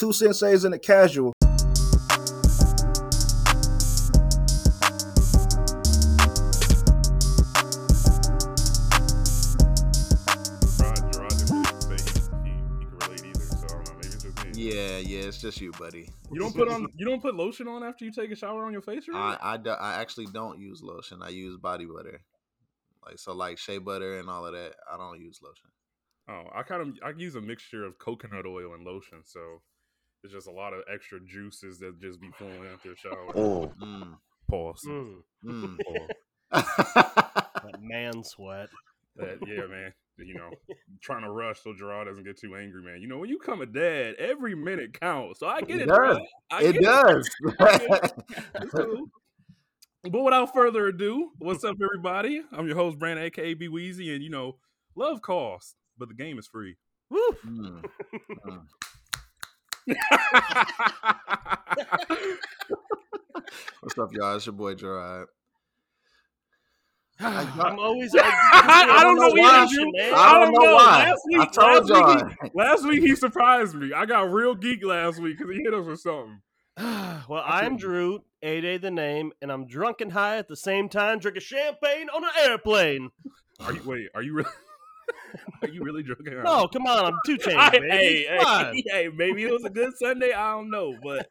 two senseis and a casual. Yeah, yeah, it's just you, buddy. You don't put on you don't put lotion on after you take a shower on your face, or I, I, do- I actually don't use lotion. I use body butter. Like so, like shea butter and all of that. I don't use lotion. Oh, I kind of I use a mixture of coconut oil and lotion, so it's just a lot of extra juices that just be flowing after a shower. Oh, Mm, Pause. Mm, mm. That man sweat. That, yeah, man. You know, trying to rush so Gerard doesn't get too angry, man. You know, when you come a dad, every minute counts. So I get It it. does. Gerard. I it get does. It's cool. But without further ado, what's up, everybody? I'm your host, Brandon, aka B Weezy, and you know, love costs, but the game is free. Woo! Mm, mm. What's up, y'all? It's your boy Gerard. I'm always. I don't know why. either, Drew. man. I don't know. why. Last week- I told last week y'all. last week he surprised me. I got real geek last week because he hit us with something. well, I'm Drew, 8A the name, and I'm drunk and high at the same time, drinking champagne on an airplane. Are you wait? Are you really? Are you really drunk? No, come on, I'm 2 Chainz, I- baby. hey, hey, hey, maybe it was a good Sunday. I don't know, but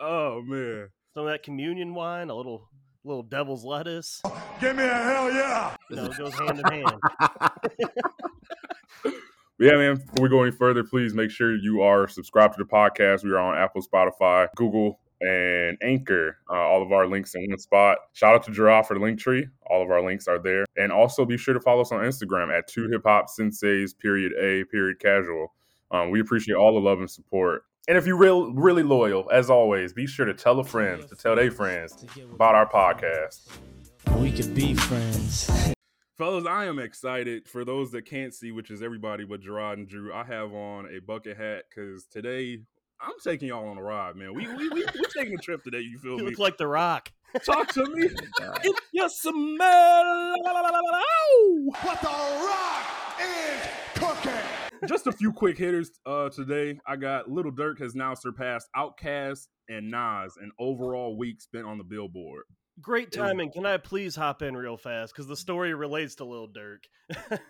oh man, Some of that communion wine, a little little devil's lettuce. give me a hell yeah! You know, it goes hand in hand. yeah, man. Before we go any further, please make sure you are subscribed to the podcast. We are on Apple, Spotify, Google, and Anchor. Uh, all of our links in one spot. Shout out to Gerard for the link tree. All of our links are there, and also be sure to follow us on Instagram at two hip hop senseis period a period casual. Um, we appreciate all the love and support. And if you're real, really loyal, as always, be sure to tell a friend to tell their friends about our podcast. We could be friends. Fellas, I am excited for those that can't see, which is everybody but Gerard and Drew. I have on a bucket hat because today I'm taking y'all on a ride, man. We we we we're taking a trip today. You feel You me? look like The Rock. Talk to me. if you smell, What the rock is cooking! just a few quick hitters uh, today. I got Little Durk has now surpassed Outkast and Nas in overall week spent on the Billboard. Great timing. Can I please hop in real fast? Because the story relates to Lil Durk.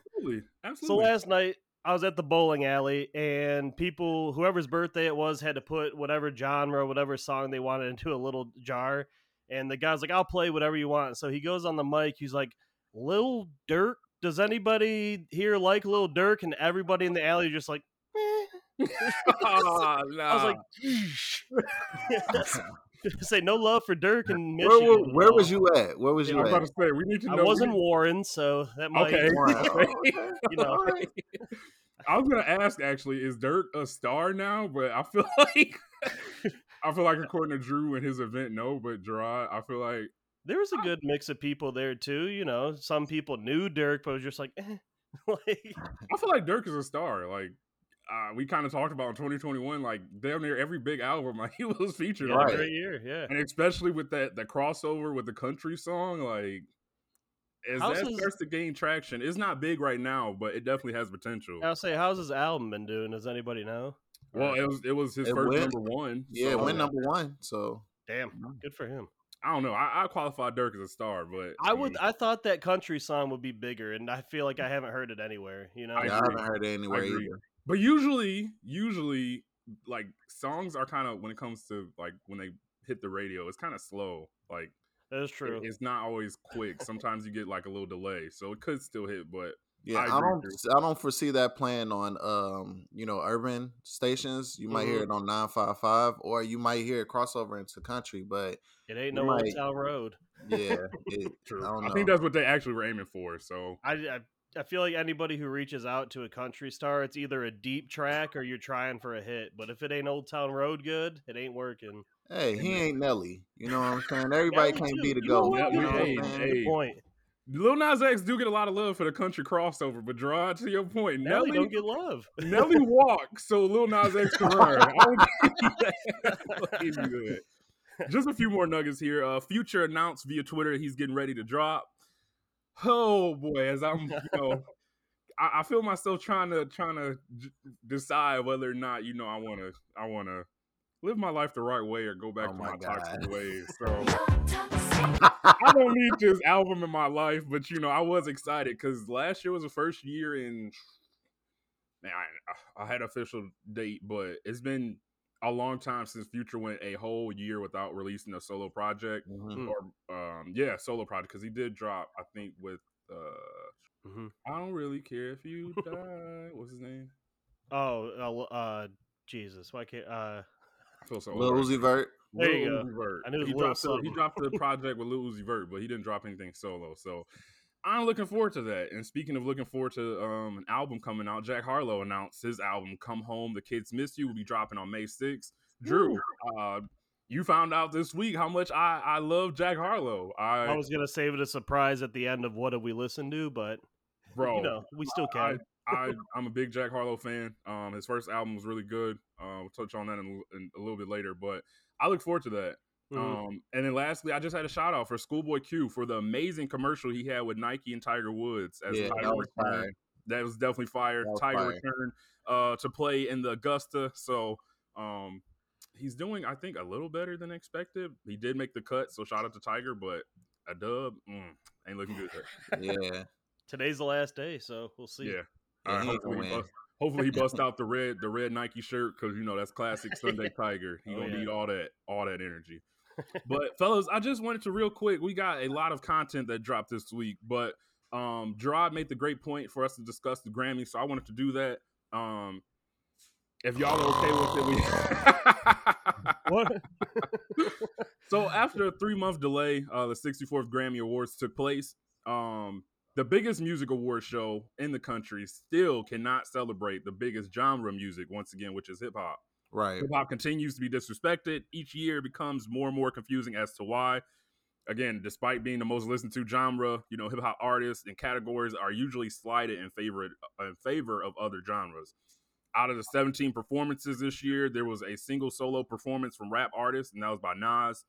Absolutely, So last night I was at the bowling alley and people, whoever's birthday it was, had to put whatever genre, whatever song they wanted into a little jar. And the guy's like, I'll play whatever you want. So he goes on the mic. He's like, Lil Durk? Does anybody here like Lil Durk? And everybody in the alley just like, eh. Ah, I was like, say no love for Durk and where, Michigan. were- and where was you at? Where was I you was at? about to say we need to I was in we- Warren, so that might, Okay. Warren. you know. I was gonna ask actually, is Durk a star now? But I feel like I feel like according to Drew and his event, no. But Gerard, I feel like There was a good mix of people there too. You know, some people knew Durk, but was just like, eh. like I feel like Durk is a star. Like uh, we kind of talked about in 2021, like damn near every big album, like he was featured, yeah, on Right. great year, yeah. and especially with that the crossover with the country song, like as How's that his- starts to gain traction, it's not big right now, but it definitely has potential. I'll say, how's his album been doing? Does anybody know? Well, it was it was his It first went- number one. Yeah, so- went number one. So Damn, good for him. I don't know. I, I qualify Durk as a star, but I would. mean, I thought that country song would be bigger, and I feel like I haven't heard it anywhere. You know, I I haven't heard it anywhere either. But usually, usually, like songs are kind of when it comes to like when they hit the radio, it's kind of slow. Like that is it- true. it's not always quick. Sometimes you get like a little delay, so it could still hit. But Yeah, I I, don't. I don't foresee that playing on, um, you know, urban stations. You might hear Mhm. it on nine five five, or you might hear it crossover into country. But It ain't no Old might- Town Road. yeah, it, true. I don't I, think that's what they actually were aiming for. So I, I I feel like anybody who reaches out to a country star, it's either a deep track or you're trying for a hit. But if it ain't Old Town Road good, it ain't working. hey, he ain't Nelly. You know what I'm saying? Everybody Nelly can't too. be the You goat. You know what Hey, I'm saying? hey. Point. Lil Nas X do get a lot of love for the country crossover. But Gerard, to your point, Nelly Nelly don't get love. Nelly walks, so Lil Nas X can run. I'll give. I'll give you that. Just a few more nuggets here. Uh, Future announced via Twitter he's getting ready to drop. Oh boy, as I'm, you know, I, I feel myself trying to trying to j- decide whether or not you know I want to I want to live my life the right way or go back Oh to my my, toxic ways. So I don't need this album in my life, but you know I was excited because last year was the first year in. Man, I, I had official date, but it's been a long time since Future went a whole year without releasing a solo project Mhm. or um yeah solo project because he did drop I think with uh Mhm. I don't really care if you die. What's his name? Oh, uh, uh, Jesus, why can't uh? I feel so Lil old. Uzi Vert. There Lil you go. Uzi Vert. I knew he dropped the, he dropped the project with Lil Uzi Vert, but he didn't drop anything solo. So I'm looking forward to that. And speaking of looking forward to um, an album coming out, Jack Harlow announced his album "Come Home, The Kids Miss You" will be dropping on May 6th. Drew, uh, you found out this week how much I I love Jack Harlow. I, I was gonna save it a surprise at the end of what have we listened to, but bro, you know we still I, can. I I'm a big Jack Harlow fan. Um, his first album was really good. Uh, we'll touch on that in, in a little bit later, but I look forward to that. Mhm. Um, and then lastly, I just had a shout out for Schoolboy Q for the amazing commercial he had with Nike and Tiger Woods as Yeah, Tiger that was returned. fire. That was definitely fire. Was Tiger fire. returned uh, to play in the Augusta, so um, he's doing I think a little better than expected. He did make the cut, so shout out to Tiger, but a dub mm, ain't looking good. Yeah. Today's the last day, so we'll see. Yeah. Yeah, All right, hopefully, he win. bust, hopefully he bust out the red the red Nike shirt because you know that's classic Sunday Tiger. He Oh, gonna yeah. need all that all that energy. But fellas, I just wanted to real quick. We got a lot of content that dropped this week, but um Gerard made the great point for us to discuss the Grammys, so I wanted to do that. Um if y'all are okay with it, we What? so after a three month delay, uh, the 64th Grammy Awards took place. Um, the biggest music award show in the country still cannot celebrate the biggest genre music once again, which is hip hop. Right. Hip hop continues to be disrespected. Each year becomes more and more confusing as to why. Again, despite being the most listened to genre, you know, hip hop artists and categories are usually slighted in favor in favor of other genres. Out of the 17 performances this year, there was a single solo performance from rap artists, and that was by Nas.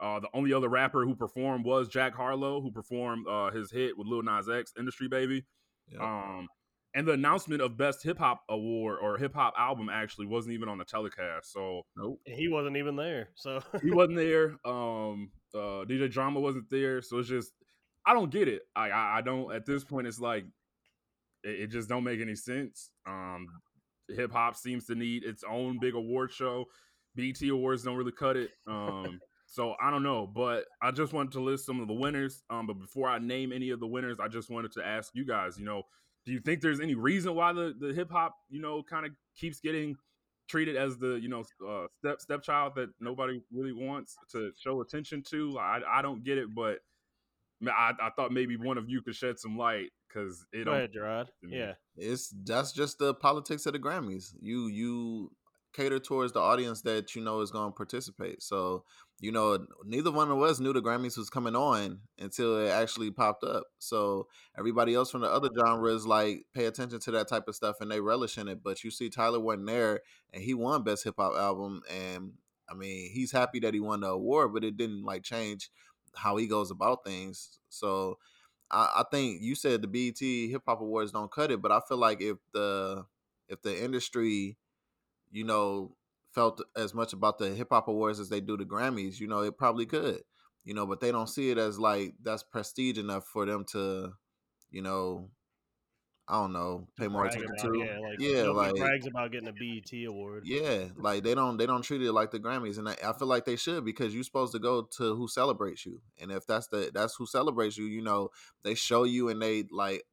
Uh, the only other rapper who performed was Jack Harlow, who performed uh, his hit with Lil Nas X, "Industry Baby." Yep. Um, and the announcement of best hip hop award or hip hop album actually wasn't even on the telecast, so nope. he wasn't even there, so he wasn't there. Um, uh, DJ Drama wasn't there, so it's just I don't get it. I I, I don't at this point. It's like it, it just don't make any sense. Um, hip hop seems to need its own big award show. BET Awards don't really cut it. Um, so I don't know, but I just wanted to list some of the winners. Um, but before I name any of the winners, I just wanted to ask you guys. You know, do you think there's any reason why the the hip hop you know kind of keeps getting treated as the you know uh, step stepchild that nobody really wants to show attention to? I I don't get it, but I, I thought maybe one of you could shed some light because it go don't ahead, Gerard. Yeah, It's that's just the politics of the Grammys. You you cater towards the audience that you know is going to participate. So you know, neither one of us knew the Grammys was coming on until it actually popped up. So everybody else from the other genres like pay attention to that type of stuff and they relish in it. But you see, Tyler wasn't there and he won Best Hip Hop Album, and I mean, he's happy that he won the award, but it didn't like change how he goes about things. So I, I think you said the BET Hip Hop Awards don't cut it, but I feel like if the if the industry, you know, felt as much about the Hip Hop Awards as they do the Grammys, you know, it probably could, you know, but they don't see it as like that's prestige enough for them to, you know, I don't know, pay more attention about- to. yeah, like yeah, like brags about getting a BET award. yeah, like they don't they don't treat it like the Grammys, and I, I feel like they should because you're supposed to go to who celebrates you, and if that's the that's who celebrates you, you know they show you and they like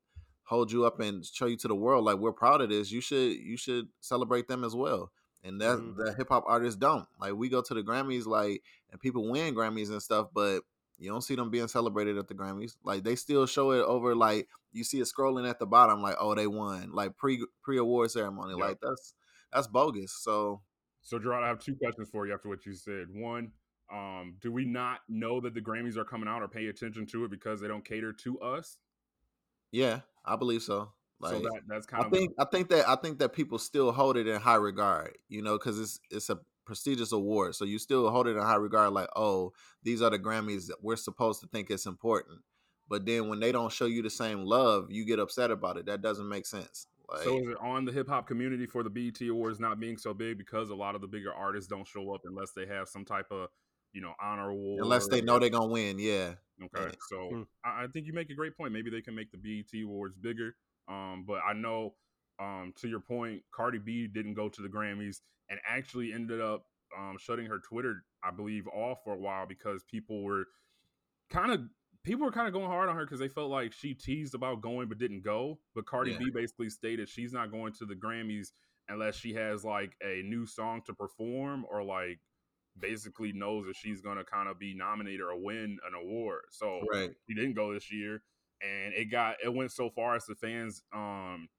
hold you up and show you to the world like we're proud of this. You should you should celebrate them as well, and that Mhm. the hip hop artists don't. Like we go to the Grammys like and people win Grammys and stuff, but you don't see them being celebrated at the Grammys. Like they still show it over like you see it scrolling at the bottom like oh they won like pre pre award ceremony. Yep. Like that's that's bogus. So So, Gerard, I have two questions for you after what you said. One, um, do we not know that the Grammys are coming out or pay attention to it because they don't cater to us? yeah, I believe so. Like so that that's kind I of think I think that I think that people still hold it in high regard, you know, because it's it's a prestigious award, so you still hold it in high regard. Like, oh, these are the Grammys that we're supposed to think it's important. but then when they don't show you the same love, you get upset about it. That doesn't make sense. Like, So is it on the hip hop community for the BET Awards not being so big because a lot of the bigger artists don't show up unless they have some type of you know honor award unless they know they're gonna win, yeah. Okay, Yeah. so. Hmm. I, I think you make a great point. Maybe they can make the BET awards bigger. Um, but I know, um, to your point, Cardi B didn't go to the Grammys and actually ended up um, shutting her Twitter, I believe, off for a while because people were kind of people were kind of going hard on her because they felt like she teased about going but didn't go. But Cardi Yeah. B basically stated she's not going to the Grammys unless she has like a new song to perform or like basically knows that she's gonna kind of be nominated or win an award. So Right. she didn't go this year, and it got it went so far as the fans. Um,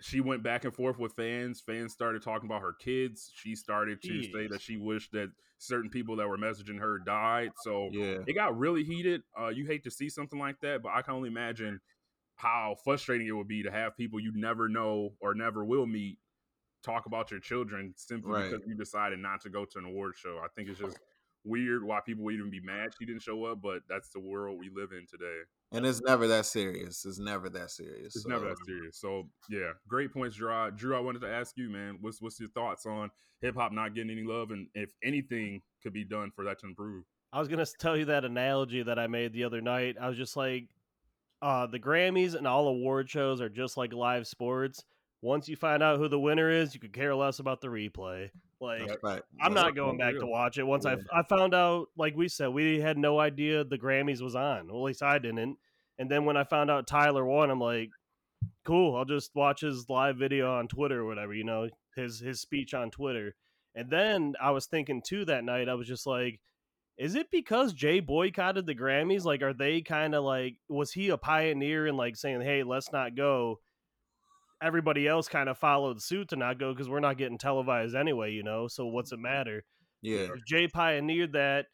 she went back and forth with fans. Fans started talking about her kids. She started to say that she wished that certain people that were messaging her died. So Yeah. it got really heated. Uh, you hate to see something like that, but I can only imagine how frustrating it would be to have people you never know or never will meet talk about your children simply Right. because you decided not to go to an award show. I think it's just weird why people would even be mad she didn't show up, but that's the world we live in today. And it's never that serious. It's never that serious. It's never so- that serious. So yeah, great points, Drew. Drew, I wanted to ask you, man, what's what's your thoughts on hip hop not getting any love, and if anything could be done for that to improve? I was gonna tell you that analogy that I made the other night. I was just like, uh, the Grammys and all award shows are just like live sports. Once you find out who the winner is, you could care less about the replay. Like, right. I'm not going back to watch it. Once I I found out, like we said, we had no idea the Grammys was on. Well, at least I didn't. And then when I found out Tyler won, I'm like, cool. I'll just watch his live video on Twitter or whatever. You know, his his speech on Twitter. And then I was thinking too that night. I was just like, is it because Jay boycotted the Grammys? Like, are they kind of like, was he a pioneer in like saying, hey, let's not go? Everybody else kind of followed suit to not go because we're not getting televised anyway, you know. So what's it mm-hmm. matter? Yeah. If Jay pioneered that.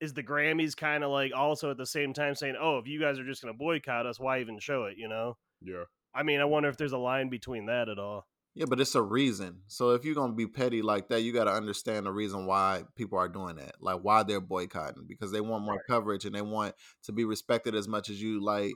Is the Grammys kind of like also at the same time saying, "Oh, if you guys are just going to boycott us, why even show it?" You know. Yeah, I mean, I wonder if there's a line between that at all. Yeah, but it's a reason. So if you're gonna be petty like that, you got to understand the reason why people are doing that, like why they're boycotting, because they want more coverage and they want to be respected as much as you. Like,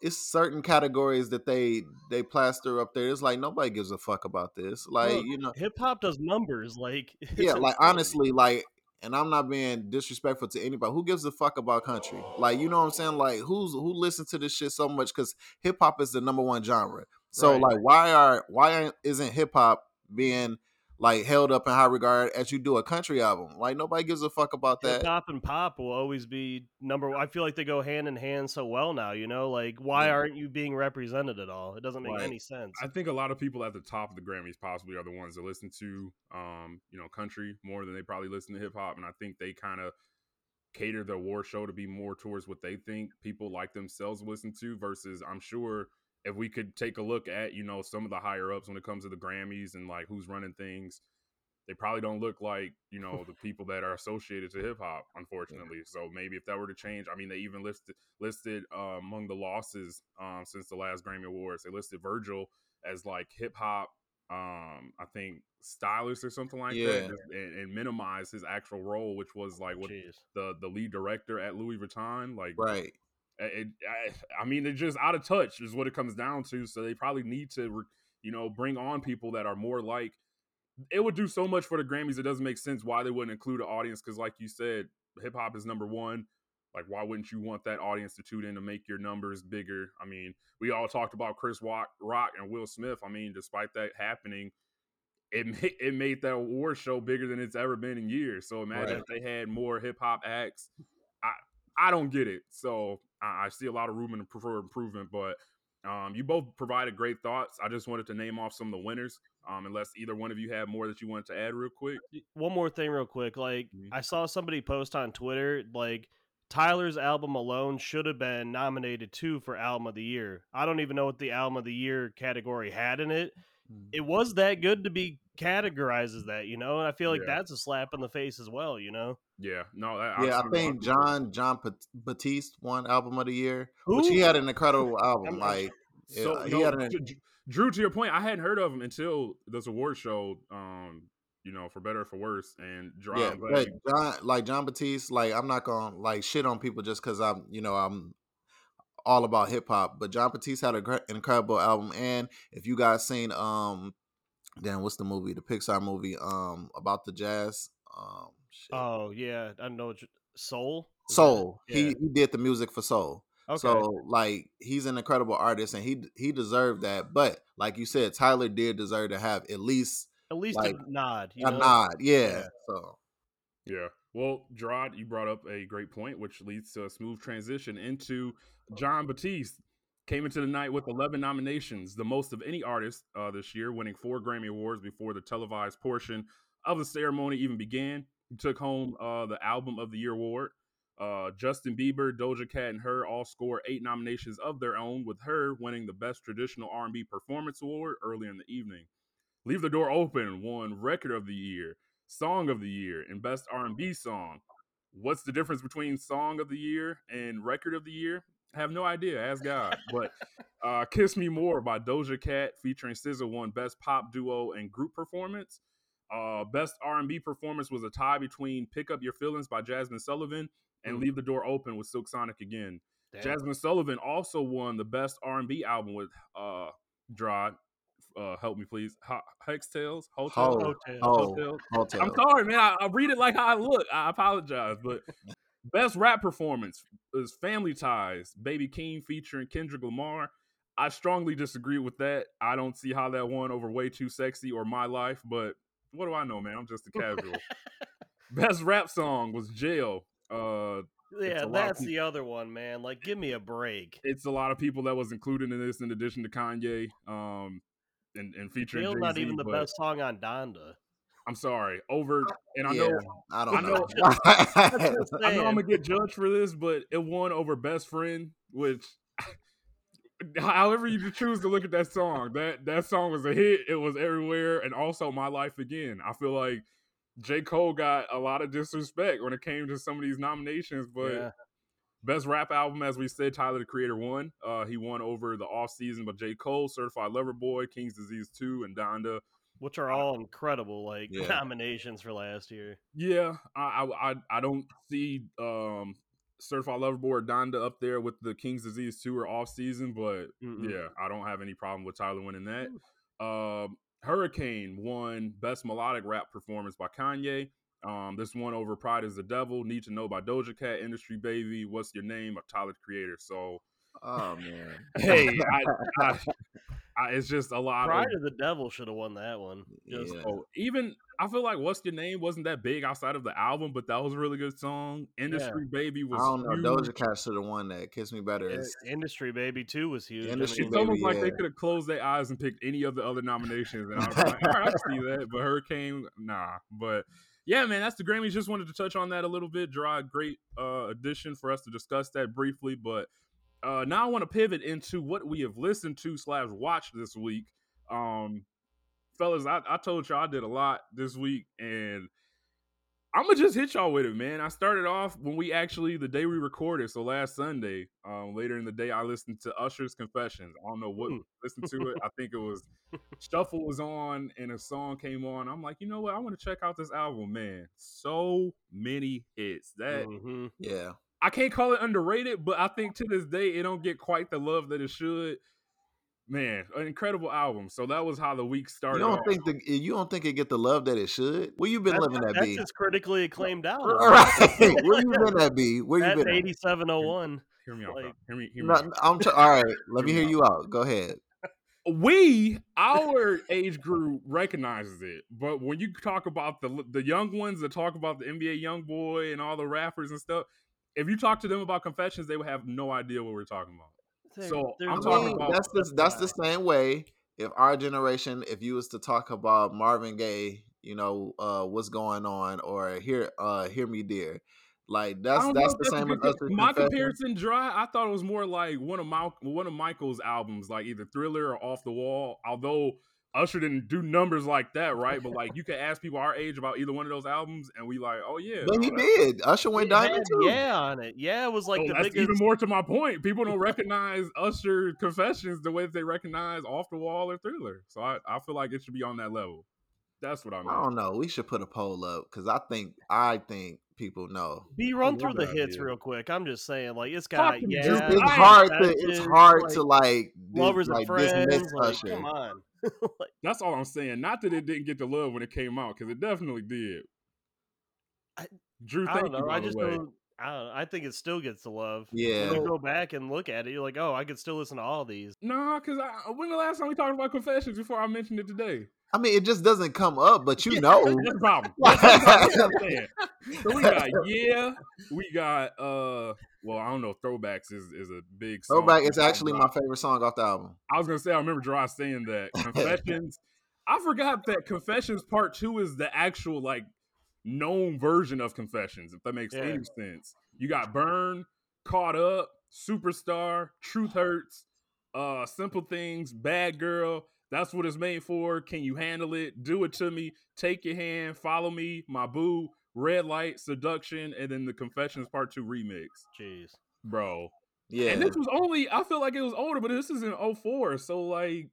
it's certain categories that they they plaster up there. It's like nobody gives a fuck about this. Like, Look, you know, Hip hop does numbers, like yeah, like honestly, like, and I'm not being disrespectful to anybody. Who gives a fuck about country? Like, you know what I'm saying? Like, who's who listens to this shit so much? Because hip hop is the number one genre. So, Right. like, why are why aren't- isn't hip hop being like held up in high regard as you do a country album? Like, nobody gives a fuck about Hip that. hop and pop will always be number. I feel like they go hand in hand so well now. You know, like why Yeah. aren't you being represented at all? It doesn't make Right. any sense. I think a lot of people at the top of the Grammys possibly are the ones that listen to, um, you know, country more than they probably listen to hip hop, and I think they kind of cater the award show to be more towards what they think people like themselves listen to versus I'm sure if we could take a look at you know some of the higher ups when it comes to the Grammys and like who's running things, they probably don't look like you know the people that are associated to hip hop, unfortunately. So maybe if that were to change, I mean, they even listed listed uh, among the losses um, since the last Grammy Awards, they listed Virgil as like hip hop. Um, I think stylist or something like Yeah. that, and, and minimize his actual role, which was like what Jeez. the the lead director at Louis Vuitton. Like, Right. It, I, I mean, they're just out of touch, is what it comes down to. So they probably need to, you know, bring on people that are more like. It would do so much for the Grammys. It doesn't make sense why they wouldn't include an audience because, like you said, hip hop is number one. Like, why wouldn't you want that audience to tune in to make your numbers bigger? I mean, we all talked about Chris Rock, Rock and Will Smith. I mean, despite that happening, it made, it made that award show bigger than it's ever been in years. So imagine Right. if they had more hip hop acts. I I don't get it. So I, I see a lot of room in- for improvement. But um, you both provided great thoughts. I just wanted to name off some of the winners. Um, unless either one of you have more that you wanted to add real quick. One more thing, real quick. Like Mhm. I saw somebody post on Twitter, like Tyler's album alone should have been nominated too for album of the year. I don't even know what the album of the year category had in it. It was that good to be categorized as that, you know. And I feel like Yeah. that's a slap in the face as well, you know. Yeah, no, I, Yeah, I I've think John Jon Batiste won album of the year, which he had an incredible album. Like, So yeah, he no, had an, Dr- Dr- Drew, to your point, I hadn't heard of him until this award show. Um, you know, for better or for worse. And Drew, yeah, you- John, like Jon Batiste, like I'm not gonna like shit on people just because I'm, you know, I'm all about hip hop. But Jon Batiste had a, gr- an incredible album, and if you guys seen um, then what's the movie? The Pixar movie um about the jazz um shit. Oh yeah, I know. What you- Soul. Is that- Soul. He yeah. he did the music for Soul. Okay. So like he's an incredible artist and he he deserved that. But like you said, Tyler did deserve to have at least At least like, a nod. You a know? nod. Yeah. Yeah. So Yeah. Well, Gerard, you brought up a great point, which leads to a smooth transition into Jon Batiste. Came into the night with 11 nominations, the most of any artist uh, this year, winning four Grammy Awards before the televised portion of the ceremony even began. Took home uh, the Album of the Year award. Uh, Justin Bieber, Doja Cat, and H.E.R. all score eight nominations of their own, with H.E.R. winning the Best Traditional R&B Performance Award earlier in the evening. Leave the Door Open won Record of the Year, Song of the Year, and Best R&B Song. What's the difference between Song of the Year and Record of the Year? I have no idea. Ask God. But uh, "Kiss Me More" by Doja Cat featuring SZA won Best Pop Duo and Group Performance. Uh, best R&B performance was a tie between "Pick Up Your Feelings" by Jazmine Sullivan and Mm. "Leave the Door Open" with Silk Sonic again. Damn. Jazmine Sullivan also won the best R&B album with uh, Drod. Uh, help me, please. Ho- Hex Tales, Hotel, Ho- Hotel. Hotel. hotel. I'm sorry, man. I, I read it like how I look. I apologize, but best rap performance is Family Ties, Baby Keem featuring Kendrick Lamar. I strongly disagree with that. I don't see how that won over Way Too Sexy or My Life, but what do I know, man? I'm just a casual. best rap song was Jail. Uh, yeah, a lot of that's the other one, man. Like, give me a break. it's a lot of people that was included in this, in addition to Kanye, um, and, and featuring Jail's not even the but best song on Donda. I'm sorry, over, and I yeah, know I don't I know. I know I'm gonna get judged for this, but it won over Best Friend, which however you choose to look at that song, that that song was a hit. It was everywhere, and also My Life Again. I feel like J. Cole got a lot of disrespect when it came to some of these nominations, but Yeah. Best Rap Album, as we said, Tyler the Creator won. Uh, he won over the off season, but J. Cole, Certified Lover Boy, King's Disease 2, and Donda. Which are all incredible, like Yeah. nominations for last year. Yeah, I I I, I don't see um Certified Lover Boy or Donda up there with the King's Disease two or off season, but Mm-mm. yeah, I don't have any problem with Tyler winning that. Um, Hurricane won Best Melodic Rap Performance by Kanye. Um, this one over Pride is the Devil, Need to Know by Doja Cat, Industry Baby, What's Your Name, by Tyler Creator. So oh man. hey, I, I, I, it's just a lot Pride of of the Devil should have won that one. Just Yeah. Oh, even I feel like "What's Your Name" wasn't that big outside of the album, but that was a really good song. "Industry Baby" was. I don't know. Doja Cat should have won that. Kiss Me Better Yeah, Industry Baby too was huge. I Industry mean, It's almost Baby, like they could have closed their eyes and picked any of the other nominations, and I was like, "All right, I see that." But Hurricane, nah. But yeah, man, that's the Grammys. Just wanted to touch on that a little bit. Gerard, great uh, addition for us to discuss that briefly. But uh, now I want to pivot into what we have listened to slash watched this week. Um, fellas, I, I told y'all I did a lot this week, and I'm gonna just hit y'all with it, man. I started off when we actually the day we recorded, so last Sunday. Um, later in the day, I listened to Usher's Confessions. I don't know what Hmm. listened to it. I think it was Shuffle was on, and a song came on. I'm like, you know what? I want to check out this album, man. So many hits that mhm. yeah. I can't call it underrated, but I think to this day it don't get quite the love that it should. Man, an incredible album. So that was how the week started. You started. don't off. think the eh, you don't think it get the love that it should? Where you been That's, living at that's B? his critically acclaimed album. All right. Where you been at B? Where you that's been? Eighty seven oh one. hear me out. like- though. hear me. Hear me. No, out. I'm tr- all right. Let me Hear hear you out. Go ahead. we our age group recognizes it but when you talk about the the young ones that talk about the nba young boy and all the rappers and stuff if you talk to them about confessions they would have no idea what we're talking about There- So, I'm I talking mean, about- that's the that's the same way. If our generation, if you was to talk about Marvin Gaye, you know, uh, what's going on, or hear, uh, hear me, dear, like that's that's the same as my Confession. comparison dry i thought it was more like one of my one of michael's albums like either thriller or off the wall although usher didn't do numbers like that right but like you could ask people our age about either one of those albums and we like oh yeah But he that- did. Usher went It diamond too. Yeah on it. Yeah, it was like So the that's biggest. even more to my point. People don't recognize Usher Confessions the way that they recognize Off the Wall or Thriller. So I, I feel like it should be on that level. That's what I mean. I don't know. We should put a poll up because I think I think people know. Be run through the hits idea. real quick. I'm just saying, like it's got yeah, dude. It's, it's I- hard to it's hard like, to like lovers like and dismiss friends. Like, Usher. come on, like, That's all I'm saying. Not that it didn't get the love when it came out, because it definitely did. I- Drew, I thank don't know. you. I just way. don't. I don't know. I think it still gets the love. Yeah. When you go back and look at it, you're like, oh, I could still listen to all these. Nah, because when the last time we talked about confessions before I mentioned it today? I mean, it just doesn't come up, but you know. That's the problem. That's what I'm. So we got yeah, we got uh well, I don't know, throwbacks is, is a big song. Throwback is actually my favorite song off the album. I was gonna say I remember Gerard saying that. Confessions. I forgot that Confessions Part Two is the actual like known version of Confessions, if that makes Yeah. any sense. You got Burn, Caught Up, Superstar, Truth Hurts, uh, Simple Things, Bad Girl. That's what it's made for. Can you handle it? Do it to me. Take your hand. Follow me. My boo. Red Light, Seduction, and then the Confessions Part Two remix, Jeez. bro. Yeah. And this was only, I feel like it was older, but this is in 04. So, like,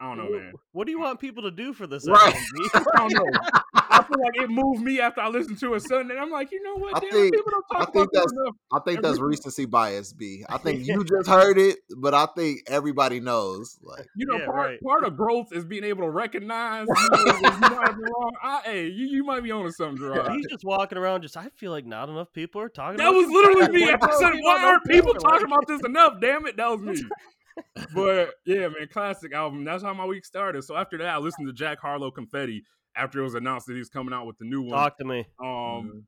I don't know, man. What do you want people to do for this? Right. album, B? I don't know. I feel like it moved me after I listened to it Sunday. And I'm like, you know what? I Damn, think- people don't I talk think about that's- enough. I think that's recency bias, B. I think you just heard it, but I think everybody knows. Like, You know, Yeah, part, right. part of growth is being able to recognize you, know, you might be wrong. I, hey, you, you might be on to something, Gerard. He's just walking around. Just I feel like not enough people are talking. About. That was literally me. I said, people why aren't people talking about this enough? Damn it, that was me. But yeah, man, classic album. That's how my week started. So after that, I listened to Jack Harlow Confetti after it was announced that he's coming out with the new one. Talk to me. Um,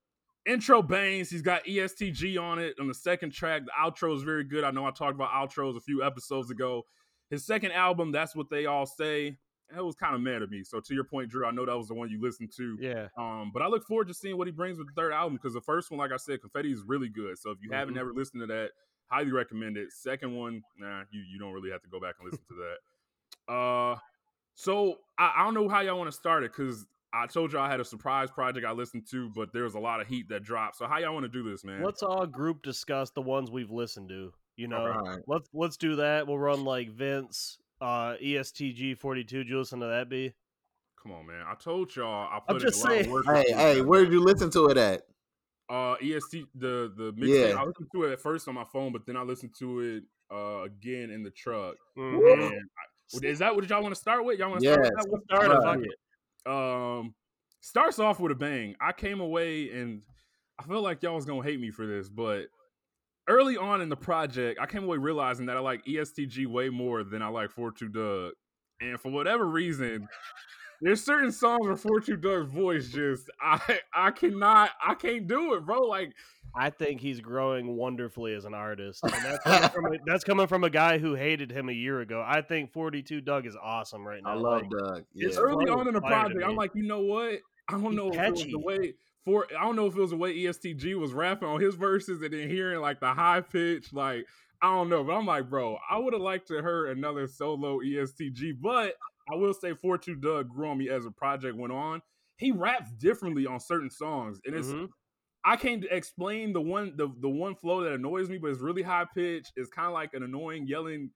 intro bangs. He's got ESTG on it on the second track. The outro is very good. I know I talked about outros a few episodes ago. His second album, that's what they all say. It was kind of mad at me. So to your point, Drew, I know that was the one you listened to. Yeah. Um, but I look forward to seeing what he brings with the third album because the first one, like I said, Confetti is really good. So if you haven't Mhm. ever listened to that, highly recommend it. Second one, nah, you you don't really have to go back and listen to that. Uh, so I, I don't know how y'all want to start it because I told y'all I had a surprise project I listened to, but there was a lot of heat that dropped. So how y'all want to do this, man? Let's all group discuss the ones we've listened to. You know, all right. let's let's do that. We'll run like Vince, uh, ESTG forty two. Did you listen to that? B. Come on, man. I told y'all I I'm put just in a lot of saying. work. Hey, hey, where did you listen to it at? Uh, EST the the mixtape. Yeah. I listened to it at first on my phone, but then I listened to it uh again in the truck. Mhm. I- is that what y'all want to start with? Y'all want to Yes. start with that? Let's Start Right. fuck. Um, starts off with a bang. I came away and I feel like y'all was gonna hate me for this, but early on in the project, I came away realizing that I like ESTG way more than I like Four 42 Dugg. And for whatever reason, there's certain songs where 42 Dugg's voice just I I cannot I can't do it, bro. Like I think he's growing wonderfully as an artist, and that's coming, from a, that's coming from a guy who hated him a year ago. I think forty two Dugg is awesome right now. I love Like, Doug. Yeah. it's early on in the project, I'm like, you know what? I don't He's know if it was catchy. the way for I don't know if it was the way ESTG was rapping on his verses and then hearing like the high pitch, like I don't know, but I'm like, bro, I would have liked to hear another solo ESTG, but I will say 4 2 Dugg grew on me as the project went on. He raps differently on certain songs, and it's Mhm. I can't explain the one the the one flow that annoys me, but it's really high pitch. It's kind of like an annoying yelling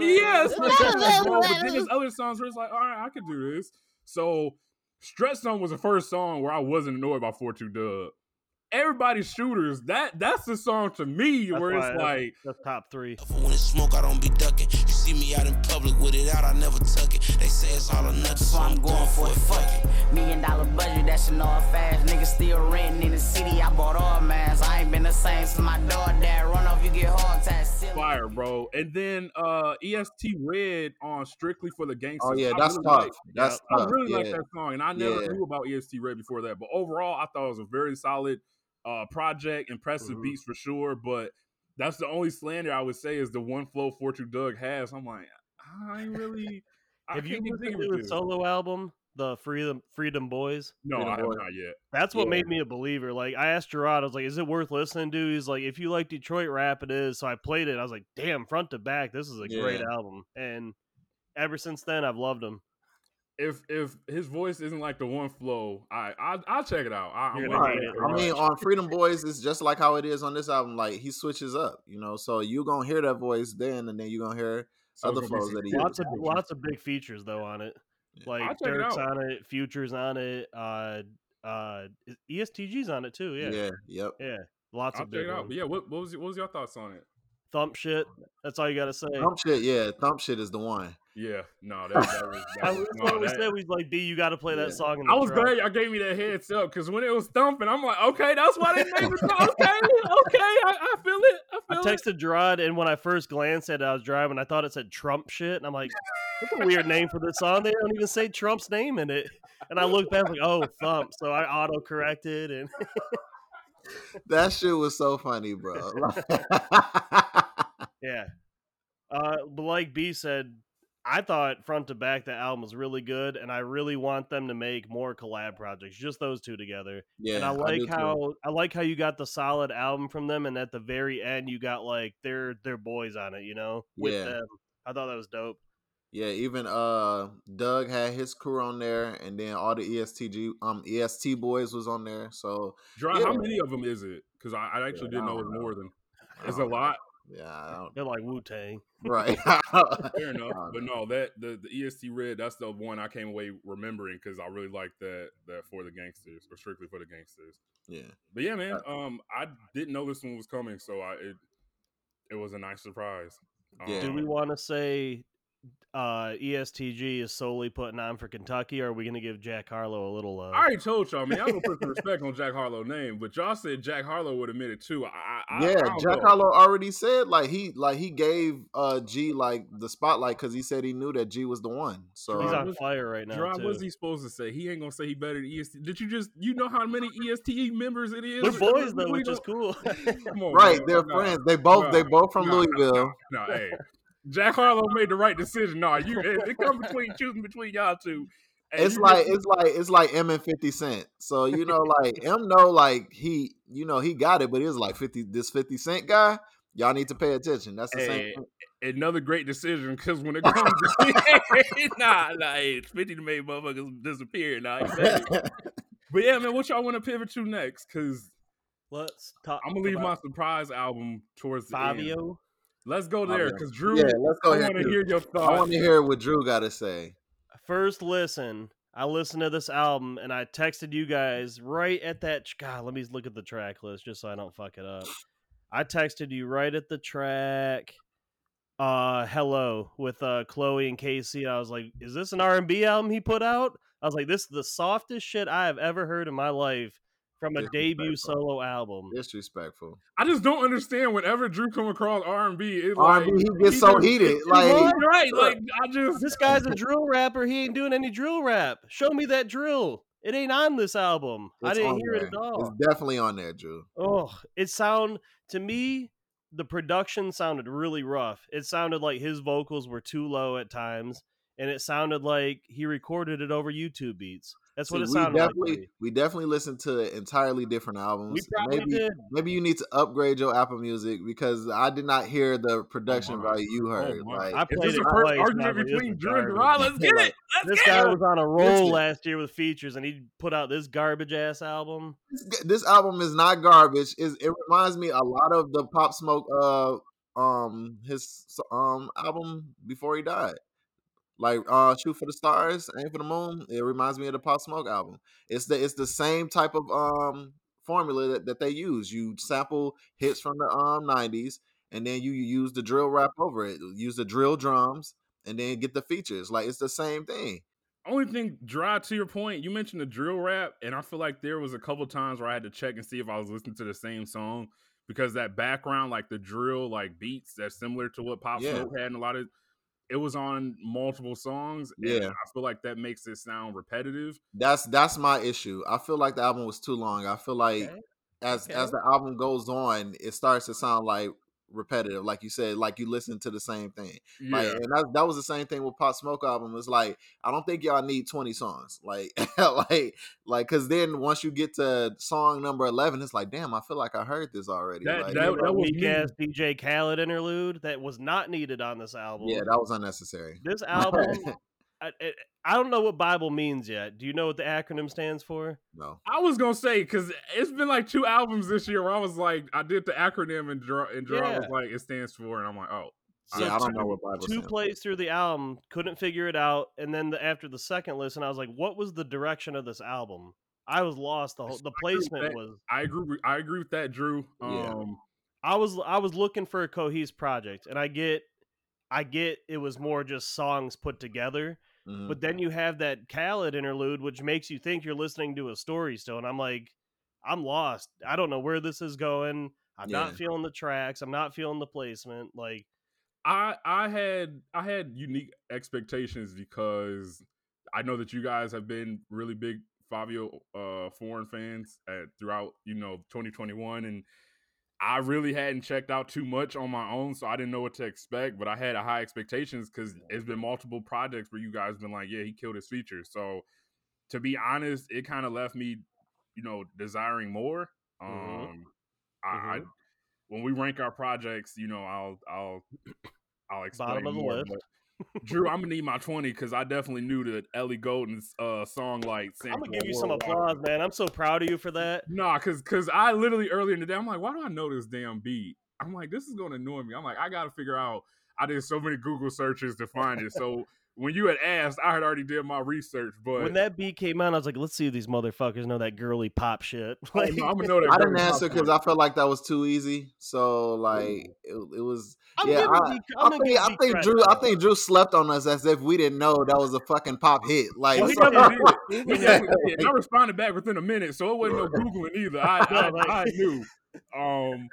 Yes, like that, bro. But then there's other songs where it's like, all right, I could do this. So Stretch Song was the first song where I wasn't annoyed by Four Two Dugg. Everybody's shooters, that that's the song to me That's where it's that's- like, that's top three. When it's smoke, I don't be ducking. You see me out in public with it out, I never tuck it. They say it's all or nothing, so I'm going for it. Fuck it. Million dollar budget, that's an all fast. Niggas still renting in the city. I bought all mans. I ain't been the same since my dog dad. Run off, you get hog tied. Silly. fire, bro. And then uh EST Red on Strictly for the Gangsters. Oh yeah, that's really tough. like- That's I tough. I really yeah. like that song, and I never Yeah. knew about EST Red before that. But overall, I thought it was a very solid uh project, impressive Mhm. beats for sure. But that's the only slander I would say is the one flow Forty Two Dugg has. I'm like, I really. I Have you listened to his solo album, the Freedom Free Dem Boyz? No, Freedom I have Boy. not yet. That's what Yeah. made me a believer. Like I asked Gerard, I was like, "Is it worth listening to?" He's like, "If you like Detroit rap, it is." So I played it. I was like, "Damn, front to back, this is a great album." And ever since then, I've loved him. If if his voice isn't like the one flow, I I I'll check it out. I, I'm You're with gonna you hate there, it. I mean, on Free Dem Boyz, it's just like how it is on this album. Like he switches up, you know. So you're gonna hear that voice then, and then you're gonna hear So other gonna flows that he Lots of lots of big features though on it. Yeah. Like I'll it on it, Futures on it. Uh, Uh, ESTG's on it too. Yeah, yeah, Yep. yeah. Lots I'll of check big it out. ones. Yeah, what, what was what was your thoughts on it? Thump shit. That's all you gotta say. Thump shit, yeah. Thump shit is the one. Yeah, no, that, that was. I That was, was that's what no, we said. We like, B, you got to play that Yeah. song. In the I was truck. glad y'all gave me that heads up because when it was thumping, I'm like, okay, that's why they named it. Okay, okay, I, I feel it. I I feel it. texted Gerard, and when I first glanced at it, I was driving. I thought it said Trump shit, and I'm like, "That's a weird name for this song. They don't even say Trump's name in it." And I looked back, like, "Oh, thump." So I auto corrected, and That shit was so funny, bro. yeah. Uh, but like B said, I thought front to back the album was really good, and I really want them to make more collab projects, just those two together. yeah, and I like too. how I like how you got the solid album from them, and at the very end you got like their their boys on it, you know, with Yeah. them. I thought that was dope. Yeah, even uh Dugg had his crew on there, and then all the ESTG um EST boys was on there. So Dry, Yeah. How many of them is it? Because I, I actually Yeah, didn't I know it don't was more than. It's a lot. Yeah, I don't, They're like Wu Tang. right. Fair enough. Um, But no, that the, the EST Red, that's the one I came away remembering because I really like that that for the gangsters or strictly for the gangsters. yeah, But yeah, man, um, I didn't know this one was coming, so I it it was a nice surprise. Yeah. Do we Um, want to say uh, ESTG is solely putting on for Kentucky, or are we going to give Jack Harlow a little love? I already told y'all, man. I'm gonna put some respect on Jack Harlow's name, but y'all said Jack Harlow would admit it too. I, I, I yeah. don't Jack know. Harlow already said like he like he gave uh G like the spotlight because he said he knew that G was the one. So He's on fire right now. Gerard, too. what's he supposed to say? He ain't gonna say he better than EST. Did you just you know how many EST members it is? They're boys though, we which is cool. Come on, right, man. they're Nah, friends. They both they both from nah, nah, Louisville. nah, hey, Jack Harlow made the right decision. Nah, you it, it come between choosing between y'all two. and It's like just- it's like it's like Em and Fifty Cent. So you know, like Em know like he you know he got it, but it's like fifty this Fifty Cent guy. Y'all need to pay attention. That's the Hey, same. thing. another great decision because when it comes to nah, nah, hey, it's 50 to make motherfuckers disappear. Nah, he said it. but yeah, man, what y'all want to pivot to next? Because Let's talk. I'm gonna leave my surprise album towards the end. Fivio. Let's go there because Drew, yeah, let's go I ahead. want to hear your I want to hear what Drew got to say. First listen, I listened to this album and I texted you guys right at that. God, let me look at the track list just so I don't fuck it up. I texted you right at the track. Uh, hello with uh Chloe and KayCyy. I was like, is this an R and B album he put out? I was like, this is the softest shit I have ever heard in my life from a debut solo album. Disrespectful. I just don't understand whenever Drew come across R&B, it's R&B, he gets so just- heated, like- right, right, like I just This guy's a drill rapper. He ain't doing any drill rap. Show me that drill. It ain't on this album. I didn't on hear it at all. It's definitely on there, Drew. Oh, it sound to me the production sounded really rough. It sounded like his vocals were too low at times, and it sounded like he recorded it over YouTube beats. That's what See, it we sounded like. to definitely me. we definitely listened to entirely different albums. probably maybe did. maybe you need to upgrade your Apple Music because I did not hear the production my. value you Oh heard. my. like I played this it a first twice. argument was like, this between Drew and garbage. Gerard? Let's get it. Let's This get guy it. was on a roll Listen. last year with features, and he put out this garbage ass album. this, this album is not garbage. Is it reminds me a lot of the Pop Smoke uh um his um album before he died. Like uh Shoot for the Stars, Aim for the Moon. It reminds me of the Pop Smoke album. It's the it's the same type of um formula that, that they use. You sample hits from the um nineties and then you use the drill rap over it. Use the drill drums and then get the features. Like it's the same thing. Only thing, dry to your point, you mentioned the drill rap, and I feel like there was a couple times where I had to check and see if I was listening to the same song because that background, like the drill, like beats, that's similar to what Pop Yeah. Smoke had, in a lot of it was on multiple songs. and Yeah. I feel like that makes it sound repetitive. That's that's my issue. I feel like the album was too long. I feel like Okay, as okay. as the album goes on, it starts to sound like repetitive. Like you said, like you listen to the same thing. Yeah, Like and that that was the same thing with Pop Smoke album. It's like I don't think y'all need 20 songs. Like like like cause then once you get to song number 11, it's like, damn, I feel like I heard this already. That- like, that- that was weak ass DJ Khaled interlude that was not needed on this album. yeah, that was unnecessary. This album, I, I, I don't know what Bible means yet. Do you know what the acronym stands for? no. I was gonna say because it's been like two albums this year where I was like, I did the acronym and draw and draw Yeah. was like it stands for, and I'm like, oh, So yeah, I don't two- know what Bible Two stands for. plays through the album, couldn't figure it out, and then the, after the second listen, I was like, "What was the direction of this album?" I was lost. The whole the I agree with placement that. was. I agree. With, I agree with that, Drew. Yeah. Um, I was I was looking for a cohesive project, and I get, I get it was more just songs put together. Mhm. But then you have that Khaled interlude, which makes you think you're listening to a story still, and I'm like, I'm lost. I don't know where this is going. I'm Yeah. not feeling the tracks. I'm not feeling the placement. Like, I I had I had unique expectations because I know that you guys have been really big Fivio uh foreign fans at, throughout you know 2021 and I really hadn't checked out too much on my own so I didn't know what to expect but I had a high expectations cuz it's been multiple projects where you guys been like yeah he killed his features so to be honest it kind of left me you know desiring more um Mhm. I, I Mhm. when we rank our projects you know I'll I'll I'll explain Bottom of the more, Drew, I'm gonna need my 20 because I definitely knew that Ellie Goulding's uh, song like. I'm gonna give you some applause, man. I'm so proud of you for that. Nah, cause cause I literally earlier in the day, I'm like, why do I know this damn beat? I'm like, this is gonna annoy me. I'm like, I gotta figure out. I did so many Google searches to find it. So when you had asked, I had already did my research. But When that beat came out, I was like, let's see if these motherfuckers know that girly pop shit. oh, Like, no, I'm gonna know that. I didn't answer because. I felt like that was too easy. So like it, it was. I'm yeah, giving I, Deke- I'm I think I think Drew I think Drew slept on us as if we didn't know that was a fucking pop hit. Like Well, he so- definitely did. He definitely did. I responded back within a minute, so it wasn't no googling either. I I, I knew. Um,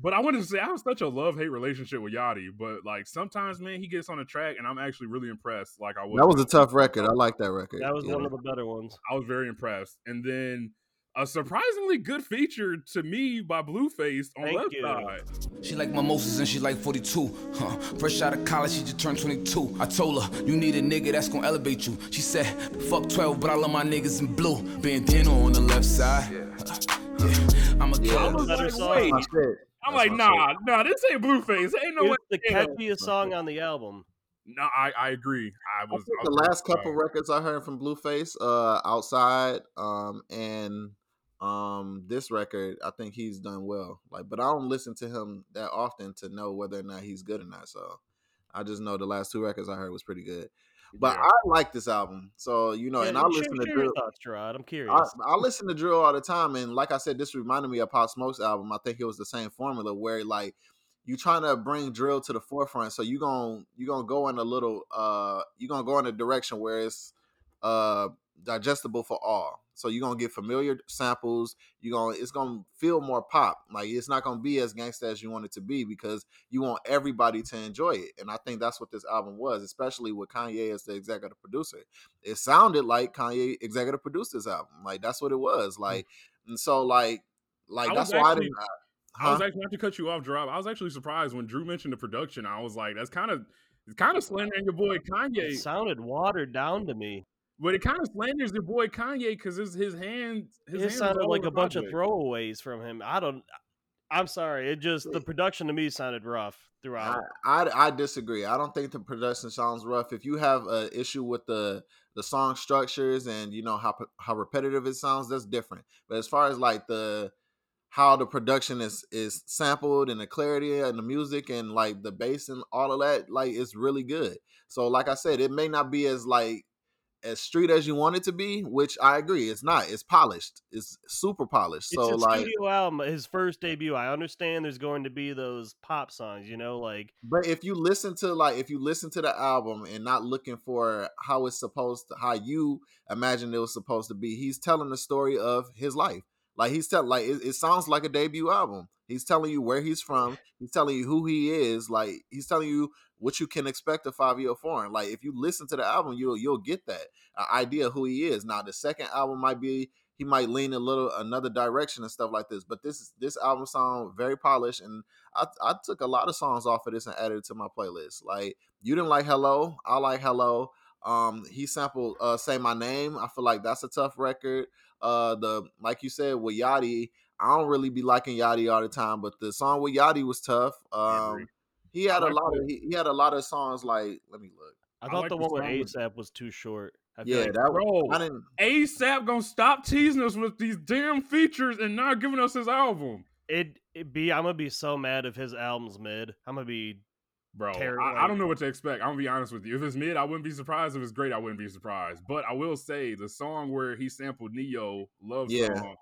but I wanted to say I have such a love hate relationship with Yachty, but like sometimes, man, he gets on the track, and I'm actually really impressed. Like I was. that was a tough record. I like that record. that was yeah. one of the better ones. I was very impressed. And then a surprisingly good feature to me by Blueface on Thank Left you. Side. She like mimosas and she like 42. Huh. Fresh out of college, she just turned 22. I told her, you need a nigga that's gonna elevate you. She said, fuck 12, but I love my niggas in blue. Bandana on the left side. Yeah, I'm a killer. was Better like, song. wait. My shit. I'm like, my nah, nah, this ain't Blueface. Ain't no way. It's the Yeah. catchiest song on the album. No, I, I agree. I I was. think I the was very last couple surprised. records I heard from Blueface, uh, outside, um, and um, this record, I think he's done well. Like, but I don't listen to him that often to know whether or not he's good or not. So I just know the last two records I heard was pretty good. But Yeah. I like this album, so you know, Yeah, and I listen to Drew. thoughts, Gerard. I'm curious. I, I listen to Drill all the time, and like I said, this reminded me of Pop Smoke's album. I think it was the same formula where like you're trying to bring drill to the forefront, so you're gonna you're gonna go in a little uh you gonna go in a direction where it's uh digestible for all. So you're gonna get familiar samples. You're gonna it's gonna feel more pop. Like it's not gonna be as gangsta as you want it to be because you want everybody to enjoy it. And I think that's what this album was, especially with Kanye as the executive producer it sounded like Kanye executive produced this album. Like that's what it was. Hmm. Like and so like like I that's was why I didn't. I was actually not to cut you off, Gerard. I was actually surprised when Drew mentioned the production. I was like, that's kind of it's kind of slandering your boy Kanye, it sounded watered down to me. But it kind of slanders your boy Kanye because his his hands his It hands sounded like a bunch of throwaways from him. I don't. I'm sorry. It just the production to me sounded rough throughout. I, I I disagree. I don't think the production sounds rough. If you have an issue with the the song structures and you know how how repetitive it sounds, that's different. But as far as like the how the production is is sampled and the clarity and the music and like the bass and all of that, like it's really good. So like I said, it may not be as like as street as you want it to be, which I agree, it's not. It's polished. It's super polished. It's so like studio album, his first debut. I understand there's going to be those pop songs, you know, like But if you listen to like if you listen to the album and not looking for how it's supposed to how you imagine it was supposed to be, he's telling the story of his life. Like he's telling like it, it sounds like a debut album. He's telling you where he's from. He's telling you who he is. Like he's telling you what you can expect of Fivio Foreign. Like if you listen to the album, you'll you'll get that uh, idea who he is. Now the second album might be he might lean a little another direction and stuff like this. But this this album sound very polished, and I I took a lot of songs off of this and added it to my playlist. Like you didn't like Hello, I like Hello. Um, he sampled uh, "Say My Name." I feel like that's a tough record. Uh, the like you said with Yachty, I don't really be liking Yachty all the time, but the song with Yachty was tough. Um, he had I a like lot of he, he had a lot of songs like let me look. I I thought like the the one with ASAP was too short. I feel Yeah, like that Bro, I didn't. ASAP gonna stop teasing us with these damn features and not giving us his album. it it be I'm gonna be so mad if his album's mid. I'm gonna be Bro, I, I don't know what to expect. I'm gonna be honest with you. If it's mid, I wouldn't be surprised. If it's great, I wouldn't be surprised. But I will say the song where he sampled Ne-Yo "Love Yeah. Song,"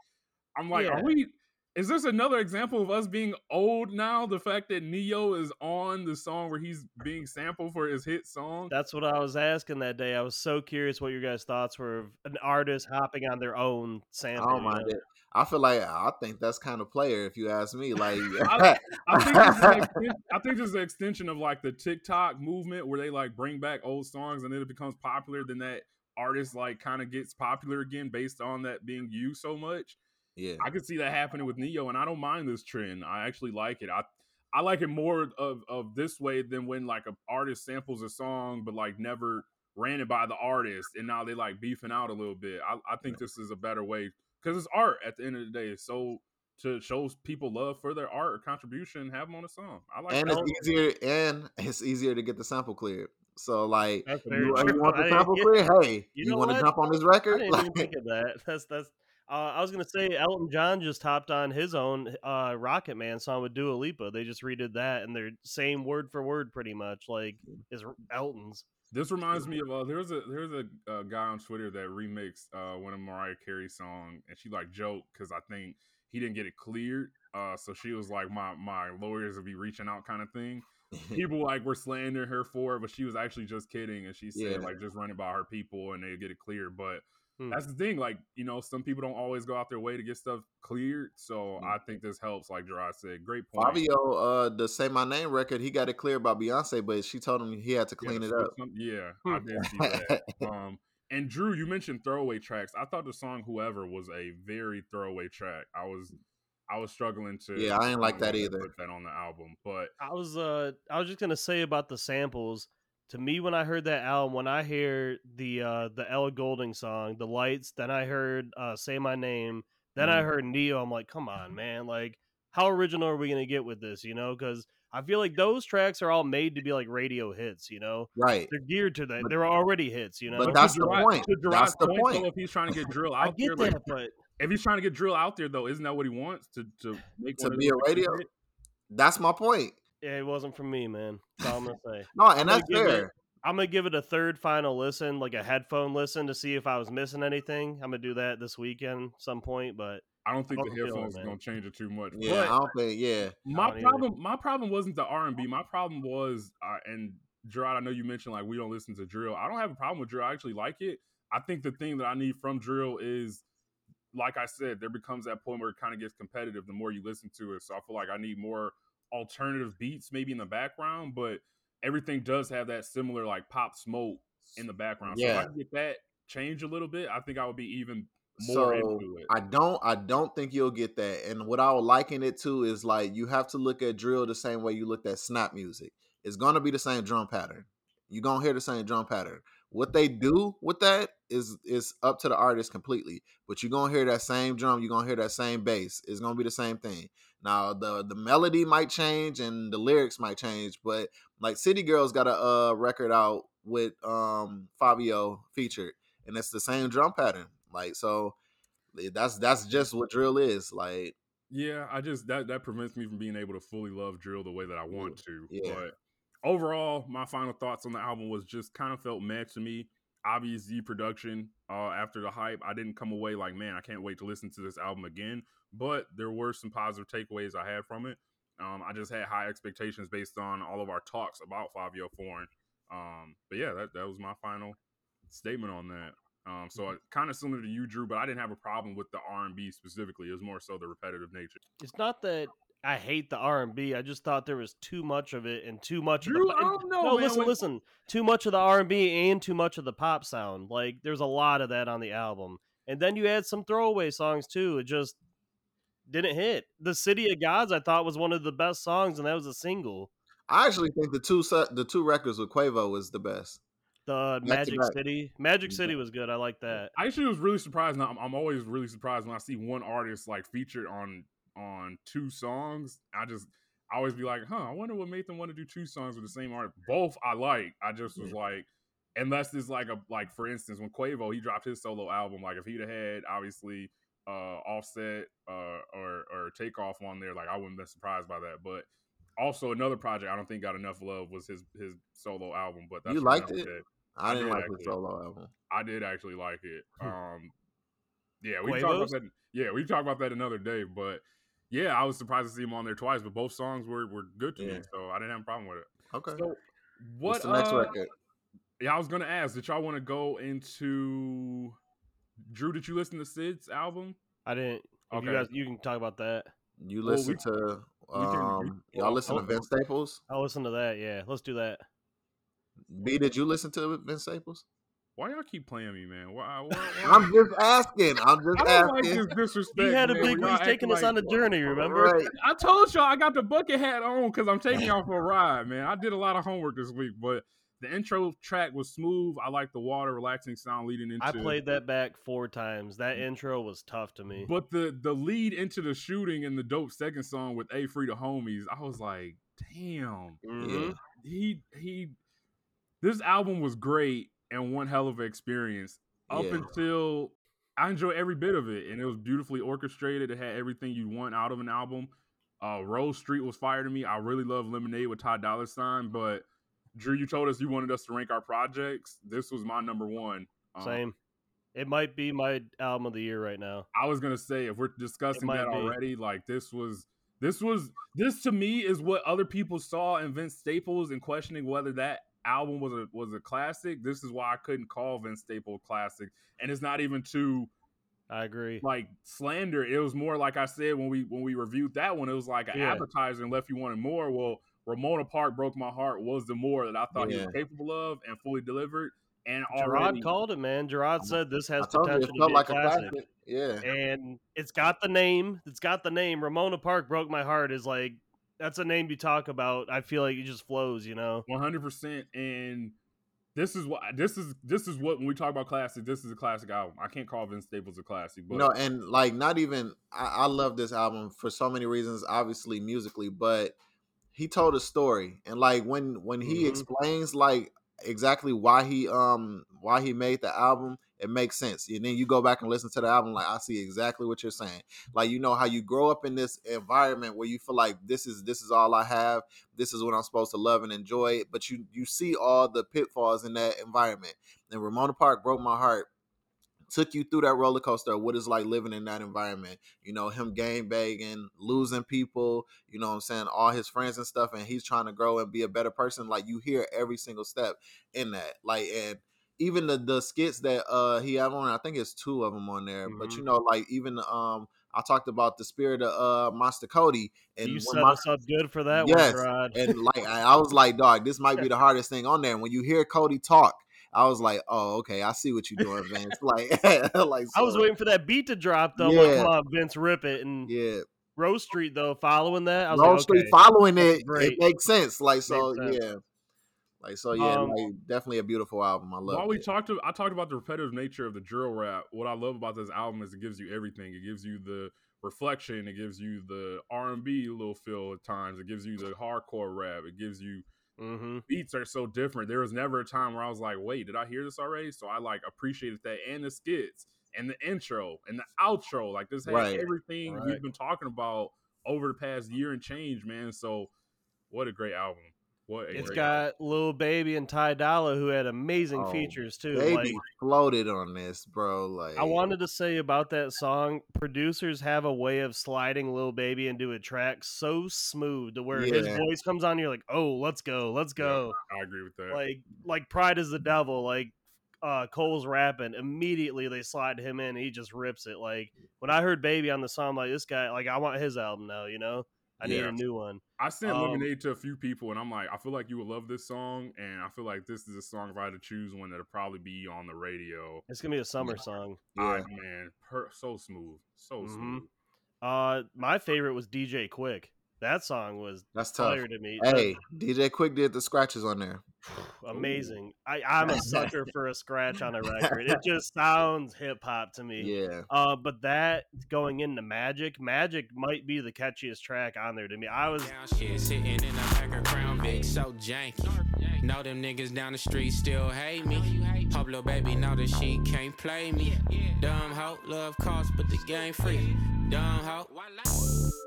I'm like, Yeah. are we? Is this another example of us being old now? The fact that Ne-Yo is on the song where he's being sampled for his hit song. That's what I was asking that day. I was so curious what your guys' thoughts were of an artist hopping on their own oh I sample. don't mind it. I feel like I think that's kind of player if you ask me. Like, I- I think this is an I think this is an extension of like the TikTok movement where they like bring back old songs and then it becomes popular. Then that artist like kind of gets popular again based on that being used so much. Yeah, I could see that happening with Ne-Yo, and I don't mind this trend. I actually like it. I I like it more of of this way than when like a artist samples a song but like never ran it by the artist, and now they like beefing out a little bit. I, I think this is a better way because it's art at the end of the day. So to show people love for their art or contribution, have them on a song. I like and that. it's easier and it's easier to get the sample cleared. So like, you, you want the sample cleared? Hey, You you, know want to jump on this I record? didn't even Like, think of that. That's that's. Uh, I was gonna say Elton John just hopped on his own uh, Rocket Man song with Dua Lipa. They just redid that, and they're same word for word, pretty much like is Elton's. This reminds me of uh, there was a there was a uh, guy on Twitter that remixed uh, one of Mariah Carey's song, and she like joked because I think he didn't get it cleared. Uh, so she was like, "My my lawyers will be reaching out," kind of thing. People like were slandering her for it, but she was actually just kidding, and she said Yeah. like just run it by her people and they get it cleared. But Hmm. that's the thing, like you know, some people don't always go out their way to get stuff cleared. So Hmm. I think this helps. Like Gerard said, great point. Fivio, uh, the "Say My Name" record, he got it cleared by Beyonce, but she told him he had to clean the it up. some- yeah, I did see that. Um, and Drew, you mentioned throwaway tracks. I thought the song "Whoever" was a very throwaway track. I was, I was struggling to. Yeah, I ain't like that either. Put that on the album, but I was uh I was just gonna say about the samples. To me, when I heard that album, when I hear the uh the Ella Goulding song, the lights, then I heard uh Say My Name, then I Mhm. heard Ne-Yo. I'm like, come on, man! Like, how original are we gonna get with this? You know, because I feel like those tracks are all made to be like radio hits. You know, Right, they're geared to that. But- They're already hits. You know, but that's the point. That's the point, point. though, if he's trying to get drill I out get there, that, like, but if he's trying to get drill out there, though, isn't that what he wants to to make To be a radio? hit? That's my point. Yeah, it wasn't for me, man. That's all I'm gonna say. No, and I'm gonna that's give it- fair. I'm gonna give it a third final listen, like a headphone listen, to see if I was missing anything. I'm gonna do that this weekend, some point. But I don't think I the don't it, headphones are gonna change it too much. Yeah, but I don't think. Yeah, my don't either. problem my problem wasn't the r&b my problem was uh, and gerard i know you mentioned like we don't listen to drill i don't have a problem with drill i actually like it i think the thing that i need from drill is like i said there becomes that point where it kind of gets competitive the more you listen to it so i feel like i need more alternative beats maybe in the background but everything does have that similar like pop smoke in the background so if i Yeah. get that change a little bit i think i would be even more so into it I don't. I don't think you'll get that. And what I would liken it to is like you have to look at drill the same way you looked at snap music. It's gonna be the same drum pattern. You're gonna hear the same drum pattern. What they do with that is is up to the artist completely. But you're gonna hear that same drum, you're gonna hear that same bass. It's gonna be the same thing. Now the the melody might change and the lyrics might change, but like City Girls got a uh, record out with um Fivio featured, and it's the same drum pattern. Like so, eh, that's that's just what drill is. Like Yeah, I just that that prevents me from being able to fully love drill the way that I want to. Yeah. But overall, my final thoughts on the album was just kind of felt mad to me. Obvious Z production. Uh, after the hype, I didn't come away like, man, I can't wait to listen to this album again. But there were some positive takeaways I had from it. Um, I just had high expectations based on all of our talks about Fivio Foreign. Um, but yeah, that that was my final statement on that. Um, so kind of similar to you, Drew, but I didn't have a problem with the R and B specifically. It was more so the repetitive nature. it's not that I hate the R and B. I just thought there was too much of it and too much Drew, of I the. don't know, no, man, listen, when- listen. Too much of the R and B and too much of the pop sound. Like there's a lot of that on the album, and then you add some throwaway songs too. It just didn't hit. The City of Gods I thought was one of the best songs, and that was a single. I actually think the two the two records with Quavo was the best. The to Magic back. City, Magic City was good. I like that. I actually was really surprised. Now I'm, I'm always really surprised when I see one artist like featured on on two songs. I just I always be like, huh, I wonder what made them want to do two songs with the same artist. Both I like. I just was like, unless it's like a like for instance when Quavo he dropped his solo album, like if he'd have had obviously uh Offset uh or or Takeoff on there, like I wouldn't been surprised by that. But also another project I don't think got enough love was his his solo album. But that's You liked it? day. I I didn't did like the actually. solo album. I did actually like it. Hmm. Um, yeah, we talked about that. Yeah, we talked about that another day. But yeah, I was surprised to see him on there twice. But both songs were were good to Yeah. me, so I didn't have a problem with it. Okay. So What's what the next uh, record? Yeah, I was gonna ask. Did y'all want to go into Drew? Did you listen to Syd's album? I didn't. If you Okay. guys, you can talk about that. You well, we- listen to we can- we- um y'all well, listen to I'll- Vince Staples? I'll listen to that. Yeah, let's do that. B, did you listen to Vince Staples? Why y'all keep playing me, man? Why? why, why? I'm just asking. I'm just I don't like asking. this disrespect. He had a man, big. when He's taking acting us on a journey. Remember? Right. I told y'all I got the bucket hat on because I'm taking y'all for a ride, man. I did a lot of homework this week, but the intro track was smooth. I like the water, relaxing sound leading into. I played that back four times. That intro was tough to me. But the the lead into the shooting and the dope second song with A Free to Homies, I was like, damn, Mhm. he he. This album was great and one hell of an experience up Yeah. until I enjoy every bit of it, and it was beautifully orchestrated. It had everything you'd want out of an album. Uh, Rose Street was fire to me. I really love Lemonade with Ty Dolla Sign, but Drew, you told us you wanted us to rank our projects. This was my number one. Um, Same. It might be my album of the year right now. I was gonna say if we're discussing that be. already, like this was this was this to me is what other people saw in Vince Staples and questioning whether that album was a was a classic. This is why I couldn't call Vince Staples classic, and it's not even to I agree. like slander. It was more like I said when we when we reviewed that one. It was like an Yeah. appetizer and left you wanting more. Well, Ramona Park broke my heart was the more that I thought he was capable of and fully delivered. And Gerard already, called it, man. Gerard said this has I told you potential to felt be like a a classic. classic. Yeah. and it's got the name. It's got the name. Ramona Park broke my heart. Is like that's a name you talk about. I feel like it just flows. You know. One hundred percent, and this is what this is. This is what when we talk about classic, this is a classic album. I can't call Vince Staples a classic, but no, and like not even I, I love this album for so many reasons, obviously musically, but he told a story. And like when when he Mhm. explains like exactly why he um why he made the album, it makes sense. And then you go back and listen to the album, like I see exactly what you're saying. Like you know how you grow up in this environment where you feel like this is this is all I have, this is what I'm supposed to love and enjoy. But you you see all the pitfalls in that environment. And Ramona Park broke my heart took you through that roller coaster of what it's like living in that environment. You know, him game begging, losing people, you know what I'm saying, all his friends and stuff, and he's trying to grow and be a better person. Like you hear every single step in that. Like and even the the skits that uh he have on, I think it's two of them on there. But you know, like even um I talked about the spirit of uh Monster Kody and you set Mon- us up good for that Yes, one, and like I, I was like, dog, this might be the hardest thing on there. And when you hear Kody talk, I was like, oh, okay, I see what you're doing, Vince. like, like I was waiting for that beat to drop though. Like, Yeah. on, Vince, rip it. And Yeah, Rose Street though, following that, I was Wall like, Street okay. following it, it makes sense. Like so, sense. yeah, like so, yeah, Um, like definitely a beautiful album. I love While we it. talked, to, I talked about the repetitive nature of the drill rap. What I love about this album is it gives you everything. It gives you the reflection. It gives you the R and B little feel at times. It gives you the hardcore rap. It gives you Mm-hmm. beats are so different. There was never a time where I was like, wait, did I hear this already? So I like appreciated that and the skits and the intro and the outro. Like this had Right. everything Right. we've been talking about over the past year and change, man. So what a great album. What a It's great album. got Lil Baby and Ty Dolla who had amazing Oh, features too. Baby Like floated on this, bro. Like I wanted to say about that song, producers have a way of sliding Lil Baby into a track so smooth to where his voice comes on, you're like, oh, let's go, let's Yeah, go. I agree with that. Like like Pride is the Devil, like uh Cole's rapping, immediately they slide him in, he just rips it. Like when I heard Baby on the song, I'm like this guy, like I want his album now, you know? I need a new one. I sent Um, Lemonade to a few people, and I'm like, I feel like you would love this song, and I feel like this is a song if I had to choose one that'll probably be on the radio. It's gonna be a summer song. Ah, yeah, man, per, so smooth, so Mhm. smooth. Uh my favorite was DJ Quik. That song was that's tough. fire to me. Hey, DJ Quik did the scratches on there. amazing. I, I'm a sucker for a scratch on a record. It just sounds hip hop to me. Yeah, Uh, but that going into Magic, Magic might be the catchiest track on there to me. I was Down shit, sitting in the back of Crown Vic, so janky. Know them niggas down the street still hate me. Pablo baby know that she can't play me. Dumb hoe, love cost, but the game free. Dumb hoe.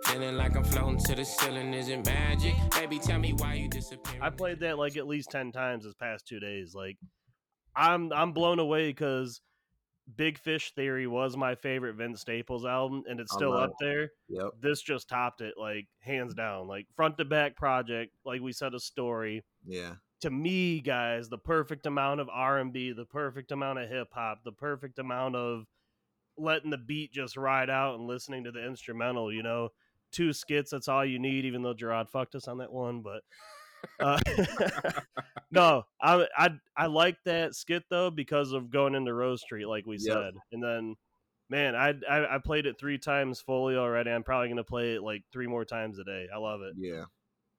Feeling like I'm floating to the ceiling isn't magic. Baby, tell me why you disappear. I played that like at least ten times this past two days. Like, I'm I'm blown away because Big Fish Theory was my favorite Vince Staples album, and it's still up there. Yep. This just topped it, like hands down. Like front to back project, like we said, a story. Yeah. To me, guys, the perfect amount of R and B, the perfect amount of hip hop, the perfect amount of letting the beat just ride out and listening to the instrumental. You know, two skits, that's all you need. Even though Gerard fucked us on that one, but uh, no, I I I like that skit though because of going into Rose Street, like we Yep. said, and then. Man, I, I I played it three times fully already. I'm probably gonna play it like three more times a day. I love it. Yeah.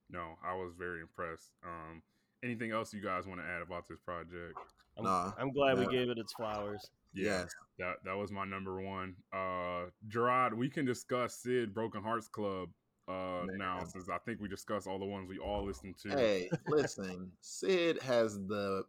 No, I was very impressed. Um, anything else you guys want to add about this project? I'm, Nah, I'm glad we gave it its flowers. Yeah, Yes. that that was my number one. Uh, Gerard, we can discuss Syd Broken Hearts Club uh Man. now since I think we discussed all the ones we all listened to. Hey, listen, Syd has the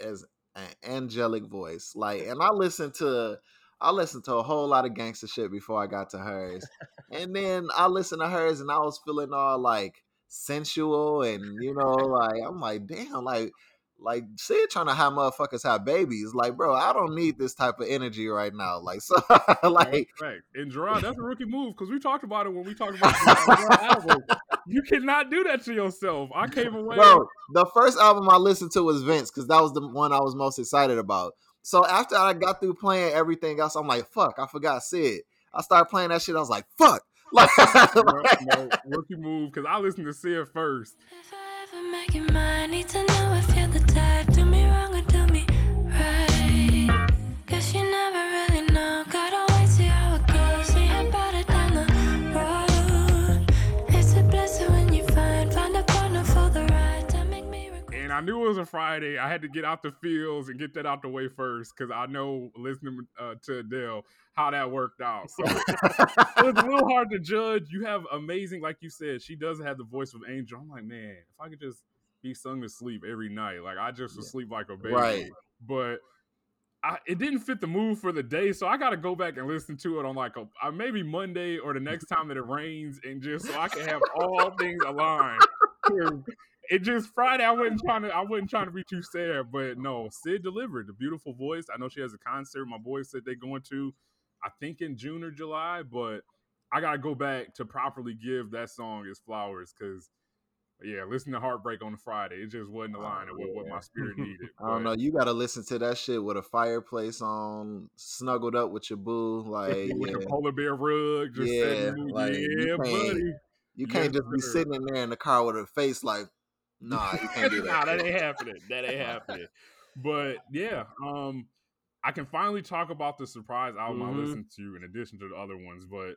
as an angelic voice. Like, and I listened to I listened to a whole lot of gangster shit before I got to hers. and then I listened to hers and I was feeling all like sensual and you know, like I'm like, damn, like like Syd trying to have motherfuckers have babies. Like, bro, I don't need this type of energy right now. Like, so like Right. And Gerard, that's a rookie move because we talked about it when we talked about the album. You cannot do that to yourself. I came away. Bro, the first album I listened to was Vince because that was the one I was most excited about. So after I got through playing everything else, I'm like, fuck, I forgot Syd. I started playing that shit. I was like, fuck. Like, no, no, rookie move because I listened to Syd first. Mine, need to know if you're the type. Do me wrong or do I knew it was a Friday. I had to get out the fields and get that out the way first because I know listening uh, to Adele how that worked out. So it was a little hard to judge. You have amazing, like you said, she does have the voice of Angel. I'm like, man, if I could just be sung to sleep every night, like I just would sleep like a baby. Right. But I, it didn't fit the mood for the day, so I got to go back and listen to it on like a uh, maybe Monday or the next time that it rains, and just so I can have all things aligned. It just Friday. I wasn't trying to. I wasn't trying to be too sad, but no, Syd delivered. The beautiful voice. I know she has a concert. My boys said they're going to. I think in June or July, but I gotta go back to properly give that song its flowers because. Yeah, listen to Heartbreak on a Friday. It just wasn't oh, aligning with what my spirit needed. I don't know. You got to listen to that shit with a fireplace on, snuggled up with your boo. Like, with yeah. the polar bear rug, just Yeah, like, you yeah, can't- buddy. You can't Yes, just be sitting in there in the car with a face like, nah, you can't do that. nah, that ain't happening. That ain't happening. But yeah, um, I can finally talk about the surprise album Mhm. I listened to in addition to the other ones. But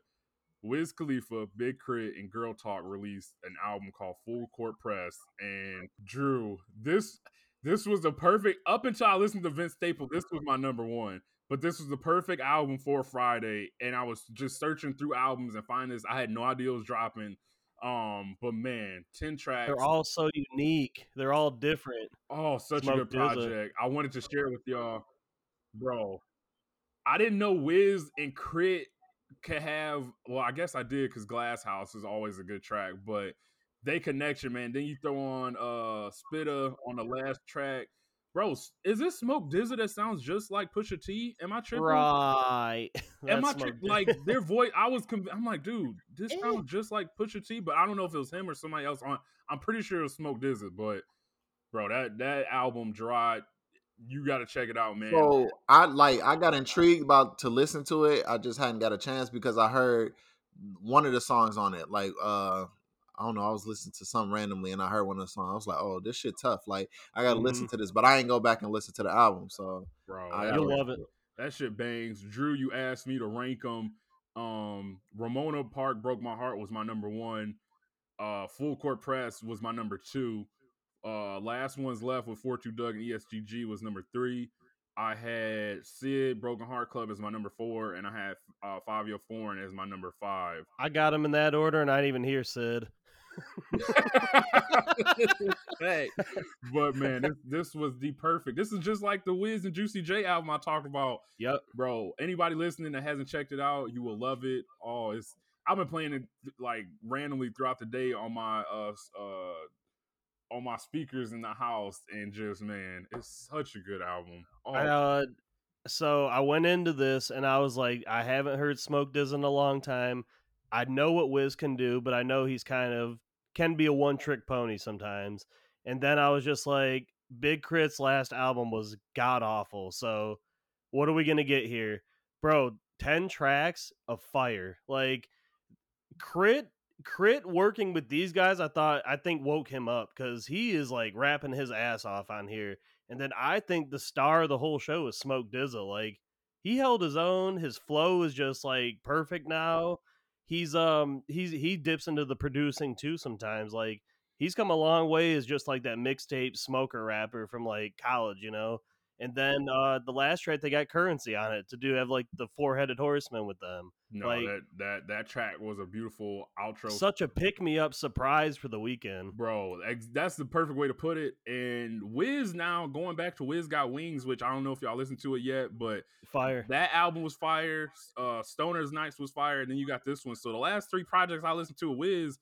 Wiz Khalifa, Big K.R.I.T., and Girl Talk released an album called Full Court Press. And Drew, this this was the perfect up until I listened to Vince Staple. This was my number one. But this was the perfect album for Friday, and I was just searching through albums and finding this. I had no idea it was dropping. Um, but man, ten tracks. They're all so unique. They're all different. Oh, such Smoke a good project. I wanted to share with y'all. Bro, I didn't know Wiz and K.R.I.T. could have, well, I guess I did because Glass House is always a good track, but they connection, man. Then you throw on uh Spitta on the last track. Bro, is this Smoke DZA that sounds just like Pusha T? Am I tripping? Right. Am I tri- like their voice? I was, conv- I'm like, dude, this sounds just like Pusha T, but I don't know if it was him or somebody else on. I'm pretty sure it was Smoke DZA, but bro, that that album, dried. you got to check it out, man. So I like I got intrigued about to listen to it. I just hadn't got a chance because I heard one of the songs on it. Like uh I don't know, I was listening to something randomly and I heard one of the songs. I was like, oh, this shit tough. Like I gotta listen to this, but I ain't go back and listen to the album. So bro, I You'll love it. that shit bangs. Drew, you asked me to rank them. Um, Ramona Park broke my heart was my number one. Uh, Full Court Press was my number two. Uh, last ones left with Four Two Dugg and EST Gee was number three. I had Syd Broken Heart Club as my number four, and I had uh, Fivio Foreign as my number five. I got him in that order, and I didn't even hear Syd. Hey, but man, this, this was the perfect. This is just like the Wiz and Juicy J album I talked about. Yep. Bro, anybody listening that hasn't checked it out, you will love it. Oh, it's I've been playing it like randomly throughout the day on my uh uh on my speakers in the house and just man, it's such a good album. Oh, I, uh, so I went into this and I was like, I haven't heard Smoke Diz in a long time. I know what Wiz can do, but I know he's kind of can be a one trick pony sometimes. And then I was just like, Big K.R.I.T.'s last album was god awful. So what are we gonna get here, bro? Ten tracks of fire, like Crit. K.R.I.T. working with these guys, I thought I think woke him up because he is like rapping his ass off on here. And then I think the star of the whole show is Smoke Dizzle. Like he held his own. His flow is just like perfect now. He's um he's he dips into the producing too sometimes. Like he's come a long way as just like that mixtape smoker rapper from like college, you know. And then uh the last track they got Curren$y on it to do have like the four headed horseman with them. no, like that that that track was a beautiful outro. such a pick me up surprise for the weekend. Bro, that's the perfect way to put it. And Wiz now going back to Wiz Got Wings, which I don't know if y'all listened to it yet, but Fire. that album was fire. Uh, Stoner's Nights was fire, and then you got this one. So the last three projects I listened to, Wiz,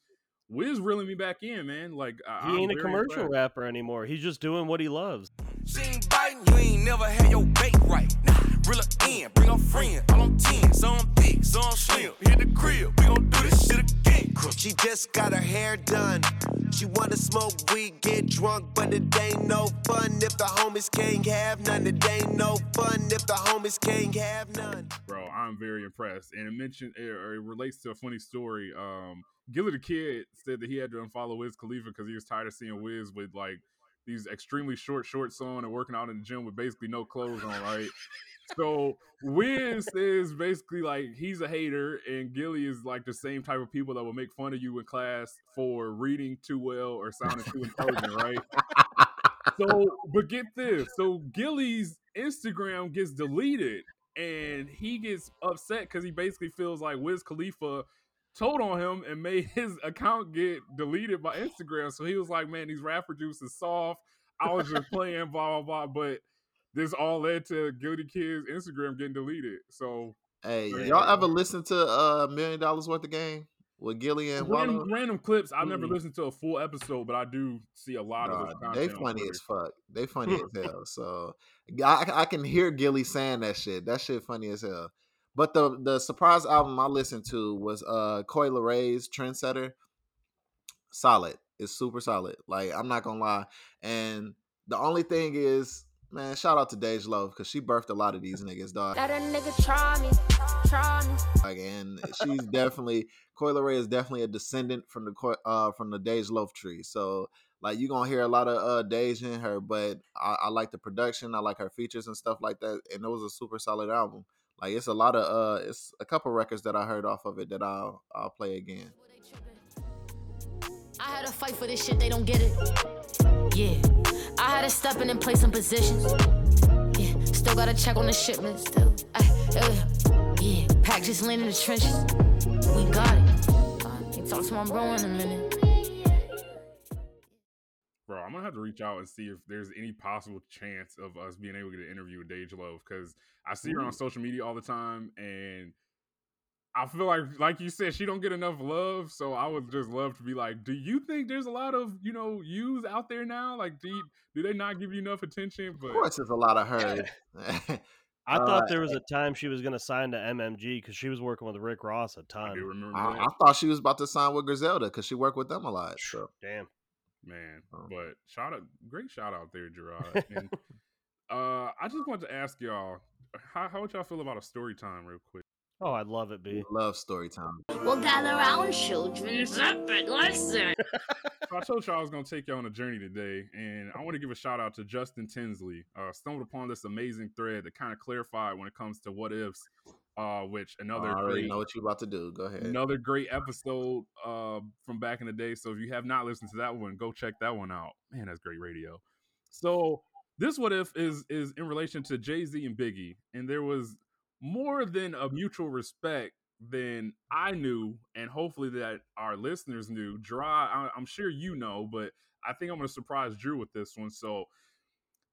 Wiz reeling me back in, man. Like I- He I'm ain't a commercial impressed. rapper anymore. He's just doing what he loves. She ain't biting, you ain't never had your bait right. Nah, reel her in, bring a friend, all on 10. Some thick, some slim. Hit the crib, we gon' do this shit again. She just got her hair done. She wanna smoke weed, get drunk, but it ain't no fun if the homies can't have none. It ain't no fun if the homies can't have none. Bro, I'm very impressed. And it mentioned or it relates to a funny story. Um, Gillie Da Kid said that he had to unfollow Wiz Khalifa because he was tired of seeing Wiz with like these extremely short shorts on and working out in the gym with basically no clothes on, right? So Wiz is basically like he's a hater, and Gillie is like the same type of people that will make fun of you in class for reading too well or sounding too intelligent, right? So, but get this. So Gillie's Instagram gets deleted, and he gets upset because he basically feels like Wiz Khalifa told on him and made his account get deleted by Instagram. So he was like, "Man, these rapper juice is soft. I was just playing, blah blah blah." But this all led to Guilty Kid's Instagram getting deleted. So Hey, Yeah. y'all ever listen to uh Million Dollars Worth of Game with Gillie and random, random clips. I've never Mm. listened to a full episode, but I do see a lot of Nah, his they funny as fuck. They funny as hell. So I, I can hear Gillie saying that shit. That shit funny as hell. But the the surprise album I listened to was uh Coi Leray's Trendsetter. Solid. It's super solid. Like I'm not gonna lie. And the only thing is, man, shout out to Dej Loaf because she birthed a lot of these niggas, dog. Let a nigga try me, try me. Like, and she's definitely Coi Leray is definitely a descendant from the uh from the Dej Loaf tree. So like you're gonna hear a lot of uh Dej in her, but I, I like the production, I like her features and stuff like that. And it was a super solid album. Like it's a lot of uh it's a couple records that I heard off of it that I'll I'll play again. I had to fight for this shit, they don't get it. Yeah, I had to step in and play some positions. Yeah, still gotta check on the shipment. Still, uh, yeah, pack just landed in the trenches. We got it. Talk to my bro in a minute. Bro, I'm gonna have to reach out and see if there's any possible chance of us being able to get an interview with Dej Loaf because I see her on social media all the time, and I feel like, like you said, she don't get enough love. So I would just love to be like, do you think there's a lot of you know yous out there now? Like, do you, do they not give you enough attention? But Of course there's a lot of her. I Uh, thought there was a time she was going to sign to MMG because she was working with Rick Ross a ton. I I. I thought she was about to sign with Griselda because she worked with them a lot. So Damn. Man. Oh. But shout out, great shout out there, Gerard. And uh, I just wanted to ask y'all, how how would y'all feel about a story time, real quick? Oh, I'd love it, B. love story time. We'll gather round, children. Up and listen. So I told y'all I was going to take y'all on a journey today, and I want to give a shout out to Justin Tinsley. Uh, stumbled upon this amazing thread that kind of clarified when it comes to what ifs, uh, which another I already great, know what you're about to do. Go ahead. another great episode uh, from back in the day. So if you have not listened to that one, go check that one out. Man, that's great radio. So this what if is is in relation to Jay Z and Biggie, and there was more than a mutual respect than I knew, and hopefully that our listeners knew. Dry, I, I'm sure you know, but I think I'm going to surprise Drew with this one. So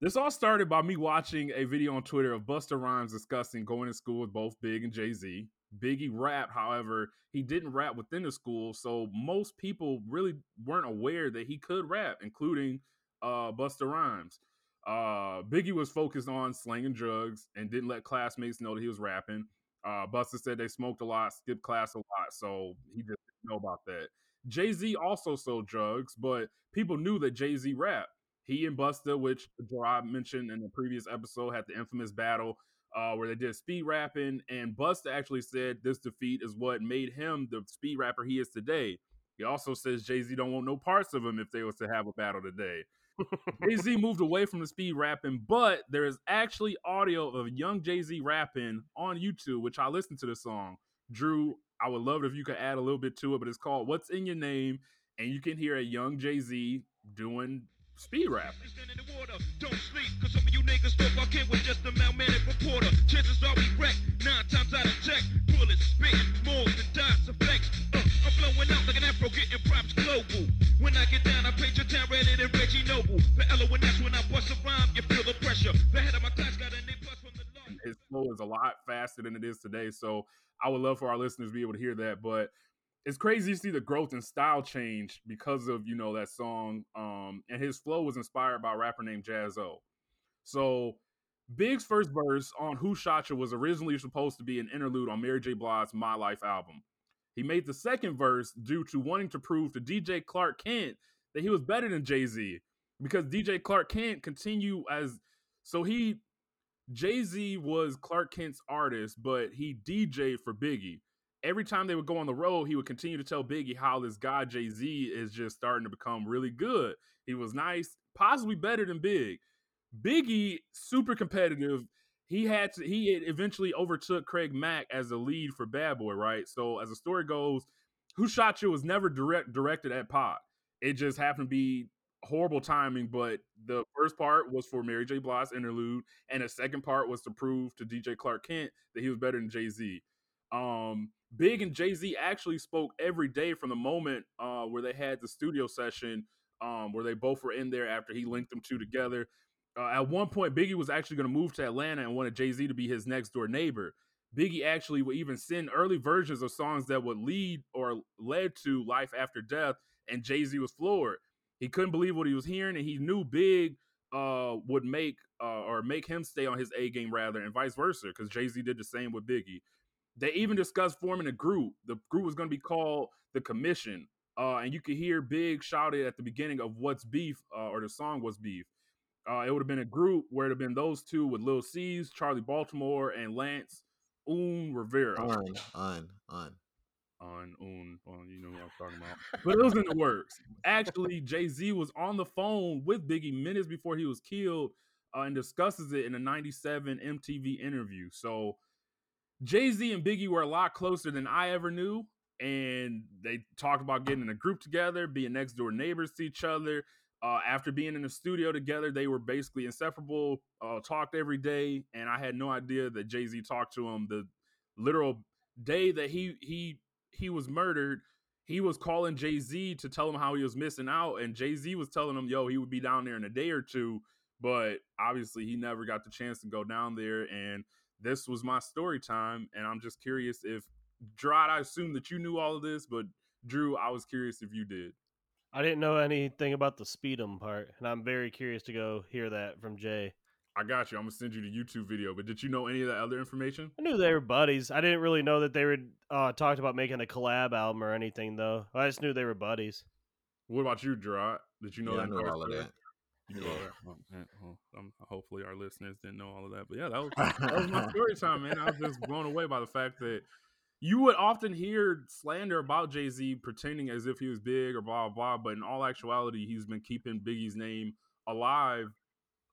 this all started by me watching a video on Twitter of Busta Rhymes discussing going to school with both Big and Jay Z. Biggie rapped, however, he didn't rap within the school, so most people really weren't aware that he could rap, including uh, Busta Rhymes. Uh, Biggie was focused on slanging drugs and didn't let classmates know that he was rapping. Uh, Busta said they smoked a lot, skipped class a lot, so he just didn't know about that. Jay Z also sold drugs, but people knew that Jay Z rapped. He and Busta, which Gerard mentioned in the previous episode, had the infamous battle uh, where they did speed rapping, and Busta actually said this defeat is what made him the speed rapper he is today. He also says Jay Z don't want no parts of him if they was to have a battle today. Jay Z moved away from the speed rapping, but there is actually audio of young Jay Z rapping on YouTube, which I listened to the song. Drew, I would love it if you could add a little bit to it, but it's called What's in Your Name, and you can hear a young Jay Z doing speed rapping. Don't sleep, cause some of you niggas thought I kid was just a malmannered reporter. Chances are we wreck, nine times out of ten. Bullets spit, more than dice effects. Uh, I'm blowing out like an afro, getting props global. When I get down, I paint your town redder than Reggie Noble. Ella, when that's when I bust a rhyme, you feel the pressure. The head of my class got A plus from the law. His flow is a lot faster than it is today, so I would love for our listeners to be able to hear that. But it's crazy to see the growth and style change because of you know that song. Um, and his flow was inspired by a rapper named Jaz-O. So Big's first verse on Who Shot You was originally supposed to be an interlude on Mary J. Blige's My Life album. He made the second verse due to wanting to prove to DJ Clark Kent that he was better than Jay Z because DJ Clark Kent continue as so he Jay Z was Clark Kent's artist, but he DJ'd for Biggie. Every time they would go on the road, he would continue to tell Biggie how this guy Jay Z is just starting to become really good. He was nice, possibly better than Big. Biggie, super competitive. He had to. He eventually overtook Craig Mack as the lead for Bad Boy, right? So as the story goes, Who Shot You was never direct directed at Pac. It just happened to be horrible timing. But the first part was for Mary J. Blige's interlude, and the second part was to prove to DJ Clark Kent that he was better than Jay Z. Um, Big and Jay Z actually spoke every day from the moment uh, where they had the studio session, um, where they both were in there after he linked them two together. Uh, at one point, Biggie was actually going to move to Atlanta and wanted Jay Z to be his next door neighbor. Biggie actually would even send early versions of songs that would lead or led to Life After Death, and Jay Z was floored. He couldn't believe what he was hearing, and he knew Big uh, would make uh, or make him stay on his A game rather, and vice versa, because Jay Z did the same with Biggie. They even discussed forming a group. The group was going to be called the Commission, uh, and you could hear Big shouted at the beginning of "What's Beef" uh, or the song "What's Beef." Uh, it would have been a group where it would have been those two with Lil Cease, Charlie Baltimore, and Lance Un Rivera. On, on, on. On, un, on, you know what I'm talking about. But it was in the works. Actually, Jay Z was on the phone with Biggie minutes before he was killed uh, and discusses it in a 97 MTV interview. So Jay Z and Biggie were a lot closer than I ever knew. And they talked about getting in a group together, being next door neighbors to each other. Uh, after being in the studio together, they were basically inseparable, uh, talked every day. And I had no idea that Jay Z talked to him the literal day that he he he was murdered. He was calling Jay Z to tell him how he was missing out, and Jay Z was telling him, "Yo, he would be down there in a day or two. But obviously, he never got the chance to go down there. And this was my story time. And I'm just curious if Gerard, I assume that you knew all of this, but Drew, I was curious if you did. I didn't know anything about the speedum part, and I'm very curious to go hear that from Jay. I got you. I'm gonna send you the YouTube video. But did you know any of that other information? I knew they were buddies. I didn't really know that they were uh, talked about making a collab album or anything, though. I just knew they were buddies. What about you, Gerard? Did you know Yeah, I knew all of that. You knew all that. Well, um, hopefully, our listeners didn't know all of that. But yeah, that was, that was my story time, man. I was just blown away by the fact that you would often hear slander about Jay Z pretending as if he was big or blah blah but in all actuality, he's been keeping Biggie's name alive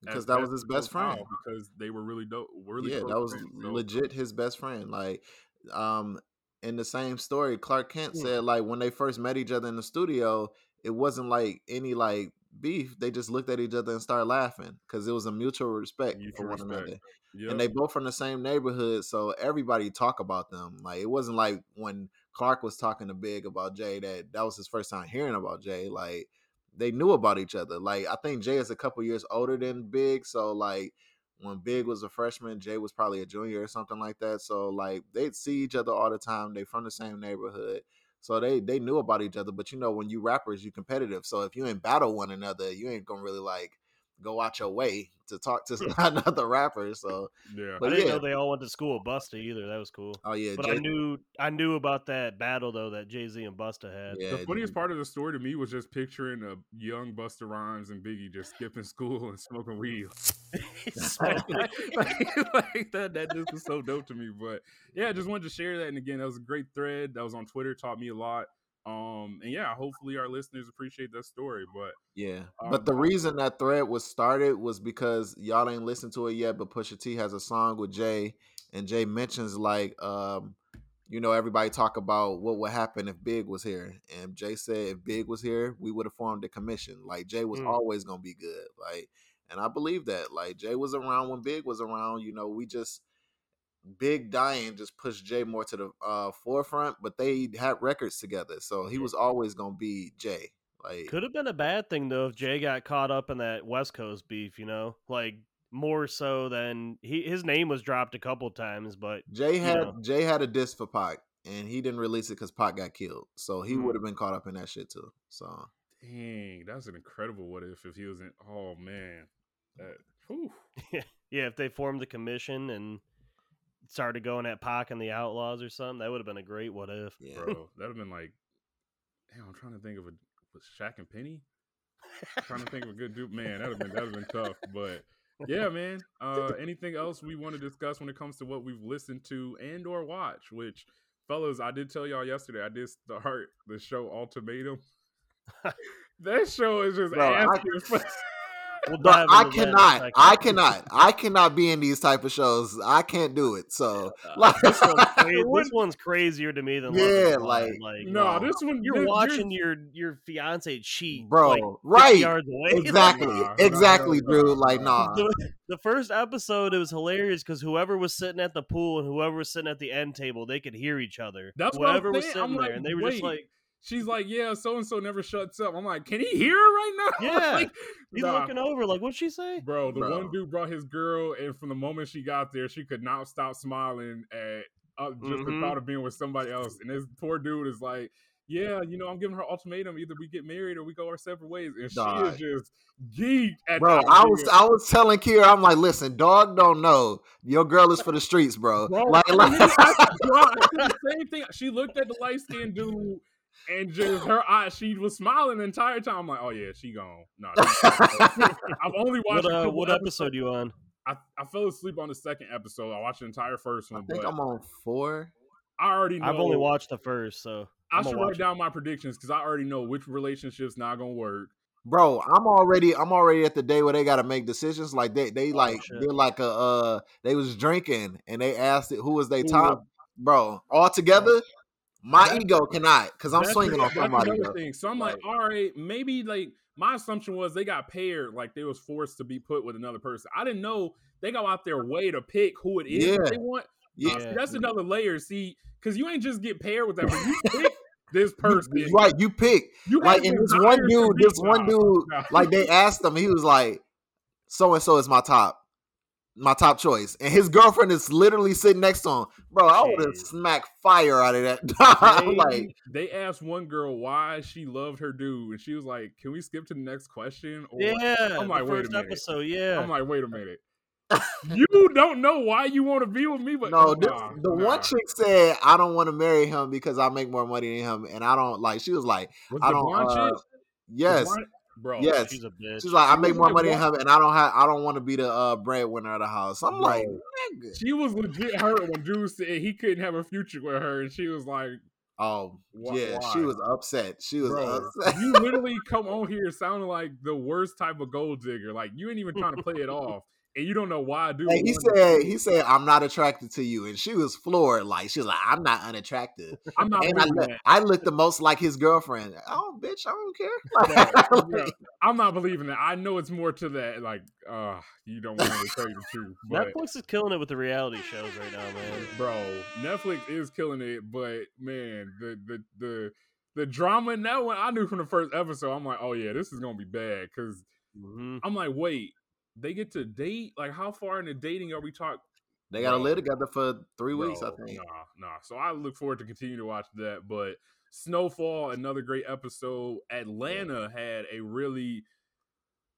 Because that was his best friend. because they were really dope. Really, yeah, that was friends. So- legit his best friend. Like, um, in the same story, Clark Kent Hmm. said like when they first met each other in the studio, it wasn't like any like beef, they just looked at each other and started laughing because it was a mutual respect Mutual for one respect. another. Yep. And they both from the same neighborhood, so everybody talk about them. Like it wasn't like when Clark was talking to Big about Jay that that was his first time hearing about Jay. Like they knew about each other. Like I think Jay is a couple years older than Big, so like when Big was a freshman, Jay was probably a junior or something like that. So like they'd see each other all the time. They from the same neighborhood. So they they knew about each other. But you know, when you rappers, you competitive. So if you ain't battle one another, you ain't gonna really like go out your way to talk to another rapper. So yeah, but I didn't yeah. know they all went to school with Busta either. That was cool. Oh yeah, but I knew I knew about that battle though that Jay Z and Busta had. the funniest part of the story to me was just picturing a young Busta Rhymes and Biggie just skipping school and smoking weed. like, like- like that, that just was so dope to me. But yeah, I just wanted to share that. And again, that was a great thread. That was on Twitter, taught me a lot. Um, and yeah, hopefully our listeners appreciate that story. But Yeah, Um, but the reason that thread was started was because y'all ain't listened to it yet. But Pusha T has a song with Jay, and Jay mentions like, um, you know, everybody talk about what would happen if Big was here, and Jay said if Big was here, we would have formed a commission. Like Jay was Mm. always gonna be good. Like, and I believe that. Like Jay was around when Big was around. You know, we just Big dying just pushed Jay more to the uh, forefront, but they had records together, so he was always gonna be Jay. Like Could have been a bad thing though if Jay got caught up in that West Coast beef. You know, like more so than he his name was dropped a couple times, but Jay had know. Jay had a disc for Pac, and he didn't release it because Pac got killed. So he Mm. would have been caught up in that shit too. So dang, that's an incredible what if if he was in. Oh man, that. Whew. yeah, if they formed the commission and started going at Pac and the Outlaws or something, that would have been a great what if. bro. That'd have been like, damn. I'm trying to think of a was Shaq and Penny. I'm trying to think of a good dude. Man, that'd have been that'd have been tough. But yeah, man. Uh, anything else we want to discuss when it comes to what we've listened to and or watch? Which, fellas, I did tell y'all yesterday. I did start the show Ultimatum. that show is just Bro, I- for. But I cannot, I cannot, I cannot be in these type of shows. I can't do it. So uh, like, this, one's cra- this one's crazier to me than Love Yeah, is like- like No, um, this one- you're this- watching your your fiance cheat, bro, like, right? yards away. Like, Exactly, exactly, Drew. Like, nah, the, the first episode it was hilarious because whoever was sitting at the pool and whoever was sitting at the end table they could hear each other That's what whoever I'm was saying. sitting I'm there like, and they were just like She's like, yeah, so and so never shuts up. I'm like, can he hear her right now? yeah like, he's nah. looking over like what'd she say Bro, the Bro. one dude brought his girl, and from the moment she got there, she could not stop smiling at uh, just Mhm. the thought of being with somebody else. And this poor dude is like, "Yeah, you know, I'm giving her ultimatum: either we get married or we go our separate ways." And she is just geeked at bro. I was. I was telling Kira, I'm like, listen, dog, don't know your girl is for the streets, bro. Bro, Like, like bro, I did the same thing. She looked at the light skinned dude. And just her eyes, she was smiling the entire time. I'm like, oh yeah, she gone. No, I've only watched. what, a uh, what episode you on I, I fell asleep on the second episode. I watched the entire first one. I one, think but I'm on four. I already know. i've only watched the first so I I'm should write watch it. down my predictions because I already know which relationship's not gonna work. Bro, I'm already I'm already at the day where they gotta make decisions. Like they they like Oh, shit. they're like a uh they was drinking and they asked it who was they Who top. Bro, all together, my That's- ego cannot because I'm swinging the- on that's somebody. thing. So I'm like, all right, maybe like my assumption was they got paired, like they was forced to be put with another person. I didn't know they go out their way to pick who it is Yeah. they want. Nah, see, Yeah. that's another layer. See, because you ain't just get paired with that, but you pick this person. Right, you pick. You like and this one dude, this one dude, like they asked him, he was like, so and so is my top, my top choice. And his girlfriend is literally sitting next to him. Bro, I would have smacked fire out of that. I'm like, they asked one girl why she loved her dude, and she was like, "Can we skip to the next question?" Or, yeah I'm the like, wait a first minute. episode yeah I'm like, wait a minute. you don't know why you want to be with me, but no, this, nah, the nah. one chick said, I don't want to marry him because I make more money than him. And I don't like, she was like, Was I don't, blonde uh, yes. blonde- bro. yes, she's a bitch. She's like, I make more money than him, and I don't have, I don't want to be the uh, breadwinner of the house. I'm like, nigga. She was legit hurt when dude said he couldn't have a future with her, and she was like, Oh, Wh- yeah, she was upset. She was "Bro, upset. you literally come on here sounding like the worst type of gold digger. Like you ain't even trying to play it off, and you don't know why I do. Like he said, he said, "I'm not attracted to you," and she was floored. Like she's like, "I'm not unattractive." I'm not and I, believing look. I looked the most like his girlfriend. Oh, bitch, I don't care. No, I'm not believing that. I know it's more to that. Like, uh, you don't want to tell you the truth, but Netflix is killing it with the reality shows right now, man. bro, Netflix is killing it. But man, the the the the drama in that one, I knew from the first episode. I'm like, oh yeah, this is gonna be bad because Mm-hmm. I'm like, wait, they get to date? Like, how far into dating are we talking? They got to live together for three weeks, I think. Nah, nah. So I look forward to continue to watch that. But Snowfall, another great episode. Atlanta had a really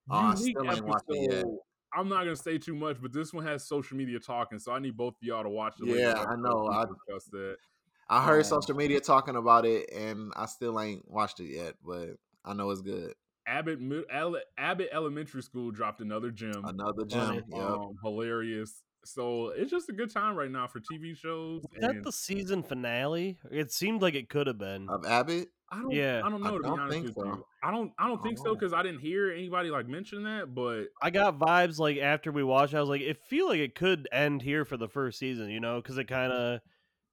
Oh, unique still ain't watched it yet. episode. I'm not gonna say too much, but this one has social media talking, so I need both of y'all to watch it. Yeah, I know. I- discuss that. I heard Um, social media talking about it, and I still ain't watched it yet, but I know it's good. Abbott Abbott Elementary School dropped another gem. Another Funny. gem. Yep. Um, hilarious. So it's just a good time right now for TV shows. Is that and the season finale? It seemed like it could have been. Of Abbott? I don't, Yeah. I don't I know. To don't be honest think with so. you, I don't, I don't think so because I didn't hear anybody like mention that. But I got vibes like after we watched, I was like, it feel like it could end here for the first season, you know, because it kind of,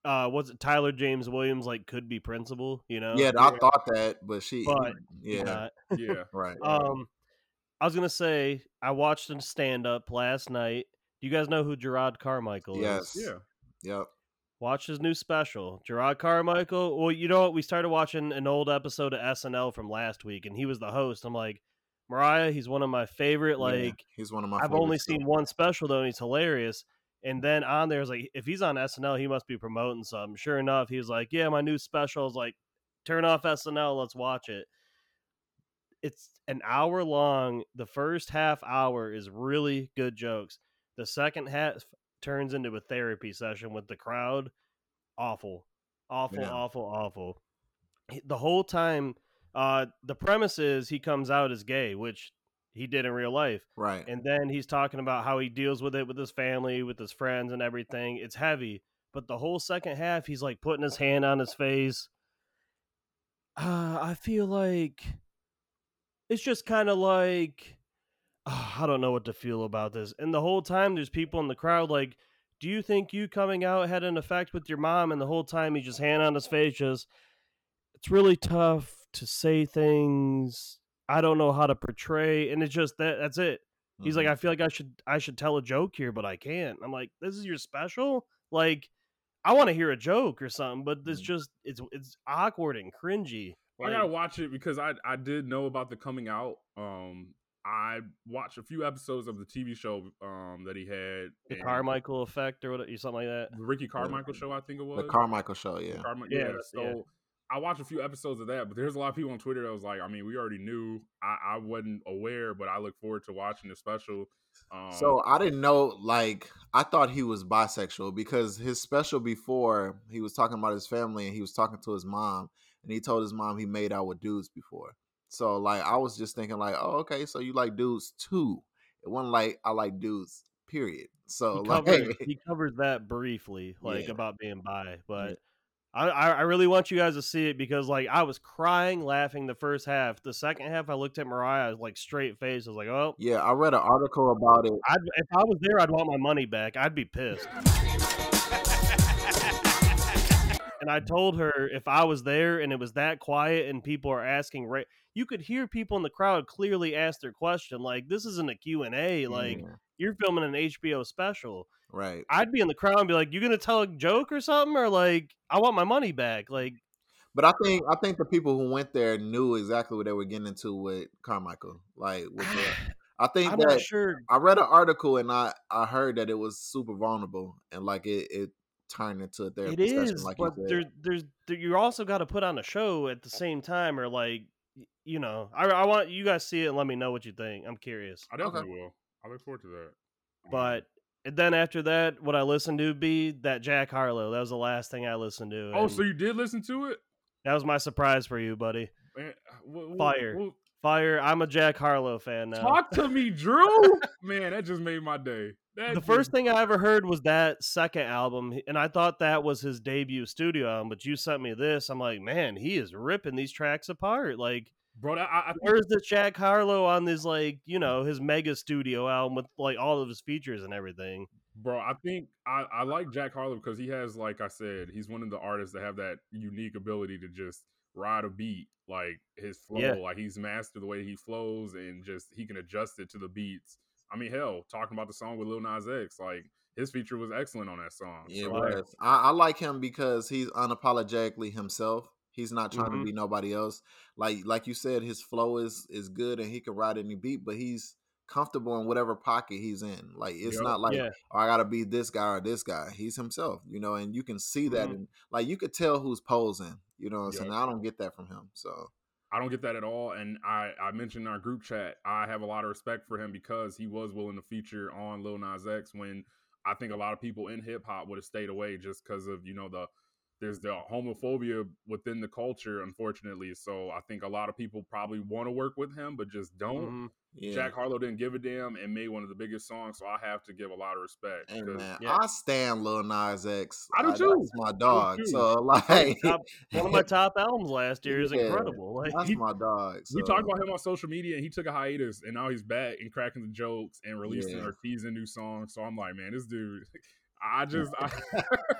uh, what's it? Tyler James Williams like could be principal, you know. Yeah, I thought that, but she. But yeah, not. yeah, right. Um, I was gonna say I watched a stand up last night. Do you guys know who Jerrod Carmichael Yes. is? yeah, Yep. Watch his new special, Jerrod Carmichael. Well, you know what? We started watching an old episode of SNL from last week, and he was the host. I'm like, Mariah, he's one of my favorite. Yeah, Like, he's one of my. I've only favorites, too. seen one special though, and he's hilarious. And then on there is like, if he's on SNL, he must be promoting something. Sure enough, he was like, "Yeah, my new special is like, turn off SNL, let's watch it." It's an hour long. The first half hour is really good jokes. The second half turns into a therapy session with the crowd. Awful, awful, Yeah. awful, awful. The whole time, uh, the premise is he comes out as gay, which he did in real life Right. and then he's talking about how he deals with it with his family, with his friends, and everything. It's heavy, but the whole second half, he's like putting his hand on his face. Uh, I feel like it's just kind of like uh, I don't know what to feel about this. And the whole time, there's people in the crowd like, "Do you think you coming out had an effect with your mom?" And the whole time, he's just hand on his face, just it's really tough to say things I don't know how to portray, and it's just that that's it. He's like, Mhm. I feel like I should I should tell a joke here, but I can't. I'm like, this is your special? Like, I want to hear a joke or something, but this Mm. just it's it's awkward and cringy. I gotta watch it because I I did know about the coming out. Um, I watched a few episodes of the TV show um that he had. the and Carmichael effect or whatever, something like that. the Ricky Carmichael show, I think it was the Carmichael show. Yeah. Carmi- Yeah, yeah, so yeah. I watched a few episodes of that, but there's a lot of people on Twitter that was like, I mean, we already knew. I, I wasn't aware, but I look forward to watching the special. Um, So I didn't know. Like I thought he was bisexual because his special before he was talking about his family and he was talking to his mom and he told his mom he made out with dudes before. So like I was just thinking like, oh okay, so you like dudes too. It wasn't like I like dudes. Period. So He like covers he covers that briefly, like Yeah. about being bi, but. I, I I really want you guys to see it because like I was crying laughing the first half. The second half I looked at Mariah like straight face. I was like, oh, yeah, I read an article about it. I'd, if I was there, I'd want my money back. I'd be pissed. And I told her if I was there and it was that quiet and people are asking, right, you could hear people in the crowd clearly ask their question. Like this isn't a Q and A. Like Yeah, you're filming an HBO special. right. I'd be in the crowd and be like, "You gonna tell a joke or something?" Or like, "I want my money back." Like, But I think I think the people who went there knew exactly what they were getting into with Carmichael. Like with the, I think I'm that sure. I read an article and I I heard that it was super vulnerable and like it it turned into a It therapy session, is, like but you said. there's there's there, you also got to put on a show at the same time, or like, you know, I I want you guys see it and let me know what you think. I'm curious. I definitely will. I look forward to that. But and then after that, what I listened to be that Jack Harlow. That was the last thing I listened to. oh, so you did listen to it? that was my surprise for you, buddy. Man, uh, what- what- Fire. what- Fire! I'm a Jack Harlow fan now. talk to me, Drew. Man, that just made my day. That the first thing I ever heard was that second album, and I thought that was his debut studio album. But you sent me this, I'm like, man, he is ripping these tracks apart. Like, bro. I, I Where's the Jack Harlow on this like you know his mega studio album with like all of his features and everything? bro. I think I, I like Jack Harlow because he has, like I said, he's one of the artists that have that unique ability to just ride a beat, like his flow. Yeah. Like he's mastered the way he flows and just he can adjust it to the beats. I mean, hell, talking about the song with Lil Nas X, like his feature was excellent on that song. Yeah, So, like. I, I like him because he's unapologetically himself. He's not trying Mhm. to be nobody else. Like like you said, his flow is is good and he can ride any beat, but he's comfortable in whatever pocket he's in. Like it's Yup. not like Yeah. oh, I gotta be this guy or this guy. He's himself, you know, and you can see that Mhm. and like you could tell who's posing. You know what I'm saying? I don't get that from him. So I don't get that at all. And I, I mentioned in our group chat, I have a lot of respect for him because he was willing to feature on Lil Nas X when I think a lot of people in hip hop would have stayed away just because of, you know, the there's the homophobia within the culture, unfortunately. So I think a lot of people probably want to work with him, but just don't. Mhm. Yeah. Jack Harlow didn't give a damn and made one of the biggest songs, so I have to give a lot of respect. Hey 'cause- man, Yeah. I stand Lil Nas X. I do too. That's my dog. too. So like Top, one of my top albums last year is Yeah. incredible. Like, that's He- my dog. So. We talked about him on social media, and he took a hiatus, and now he's back and cracking the jokes and releasing Yeah. or teasing new songs. So I'm like, man, this dude, I just, I,